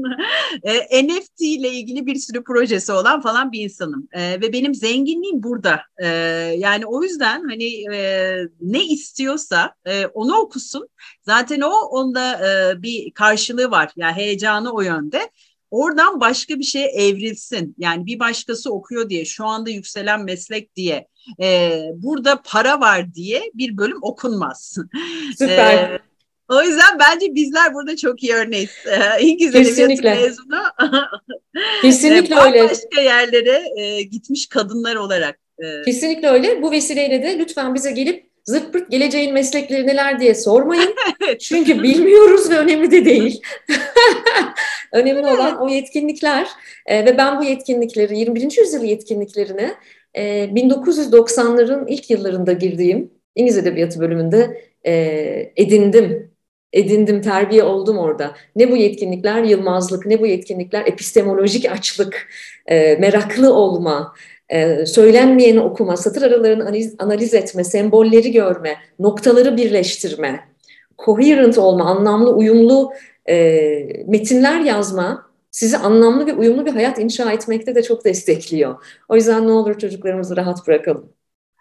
e, NFT ile ilgili bir sürü projesi olan falan bir insanım. E, ve benim zenginliğim burada. E, yani o yüzden hani e, ne istiyorsa e, onu okusun. Zaten o onda e, bir karşılığı var. Yani heyecanı o yönde oradan başka bir şeye evrilsin. Yani bir başkası okuyor diye, şu anda yükselen meslek diye, e, burada para var diye bir bölüm okunmaz. Süper. E, o yüzden bence bizler burada çok iyi örneğiz. E, İngiliz Kesinlikle. mezunu. Kesinlikle öyle. Başka yerlere e, gitmiş kadınlar olarak. E, Kesinlikle öyle. Bu vesileyle de lütfen bize gelip zırt pırt geleceğin meslekleri neler diye sormayın. Çünkü bilmiyoruz ve önemli de değil. önemli olan o yetkinlikler e, ve ben bu yetkinlikleri 21. yüzyıl yetkinliklerini e, 1990'ların ilk yıllarında girdiğim İngiliz Edebiyatı bölümünde e, edindim. Edindim, terbiye oldum orada. Ne bu yetkinlikler? Yılmazlık, ne bu yetkinlikler? Epistemolojik açlık, e, meraklı olma, e, söylenmeyeni okuma, satır aralarını analiz, analiz etme, sembolleri görme, noktaları birleştirme, coherent olma, anlamlı, uyumlu e, metinler yazma sizi anlamlı ve uyumlu bir hayat inşa etmekte de çok destekliyor. O yüzden ne olur çocuklarımızı rahat bırakalım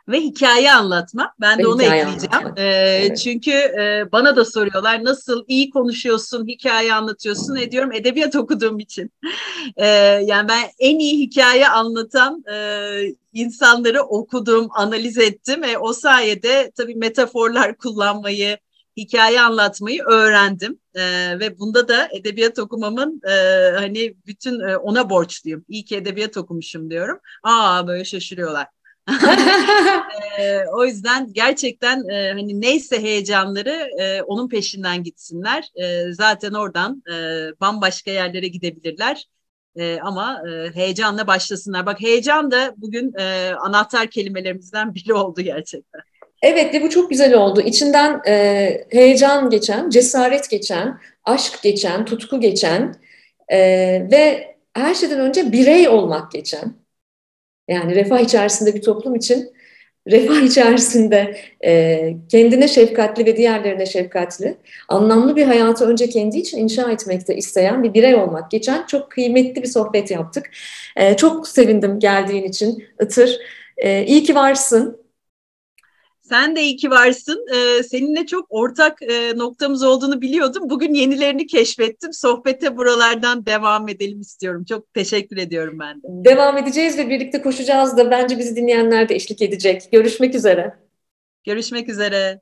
ve hikaye anlatma. Ben de onu ekleyeceğim. Ee, evet. Çünkü e, bana da soruyorlar nasıl iyi konuşuyorsun, hikaye anlatıyorsun. Ne diyorum edebiyat okuduğum için. Ee, yani ben en iyi hikaye anlatan e, insanları okudum, analiz ettim. ve o sayede tabii metaforlar kullanmayı, hikaye anlatmayı öğrendim. Ee, ve bunda da edebiyat okumamın e, hani bütün e, ona borçluyum. İyi ki edebiyat okumuşum diyorum. Aa böyle şaşırıyorlar e, o yüzden gerçekten e, hani neyse heyecanları e, onun peşinden gitsinler. E, zaten oradan e, bambaşka yerlere gidebilirler. E, ama e, heyecanla başlasınlar. Bak heyecan da bugün e, anahtar kelimelerimizden biri oldu gerçekten. Evet ve bu çok güzel oldu. İçinden e, heyecan geçen, cesaret geçen, aşk geçen, tutku geçen e, ve her şeyden önce birey olmak geçen. Yani refah içerisinde bir toplum için refah içerisinde e, kendine şefkatli ve diğerlerine şefkatli, anlamlı bir hayatı önce kendi için inşa etmekte isteyen bir birey olmak. Geçen çok kıymetli bir sohbet yaptık. E, çok sevindim geldiğin için Itır. E, iyi ki varsın. Sen de iyi ki varsın. Ee, seninle çok ortak e, noktamız olduğunu biliyordum. Bugün yenilerini keşfettim. Sohbete buralardan devam edelim istiyorum. Çok teşekkür ediyorum ben de. Devam edeceğiz ve birlikte koşacağız da bence bizi dinleyenler de eşlik edecek. Görüşmek üzere. Görüşmek üzere.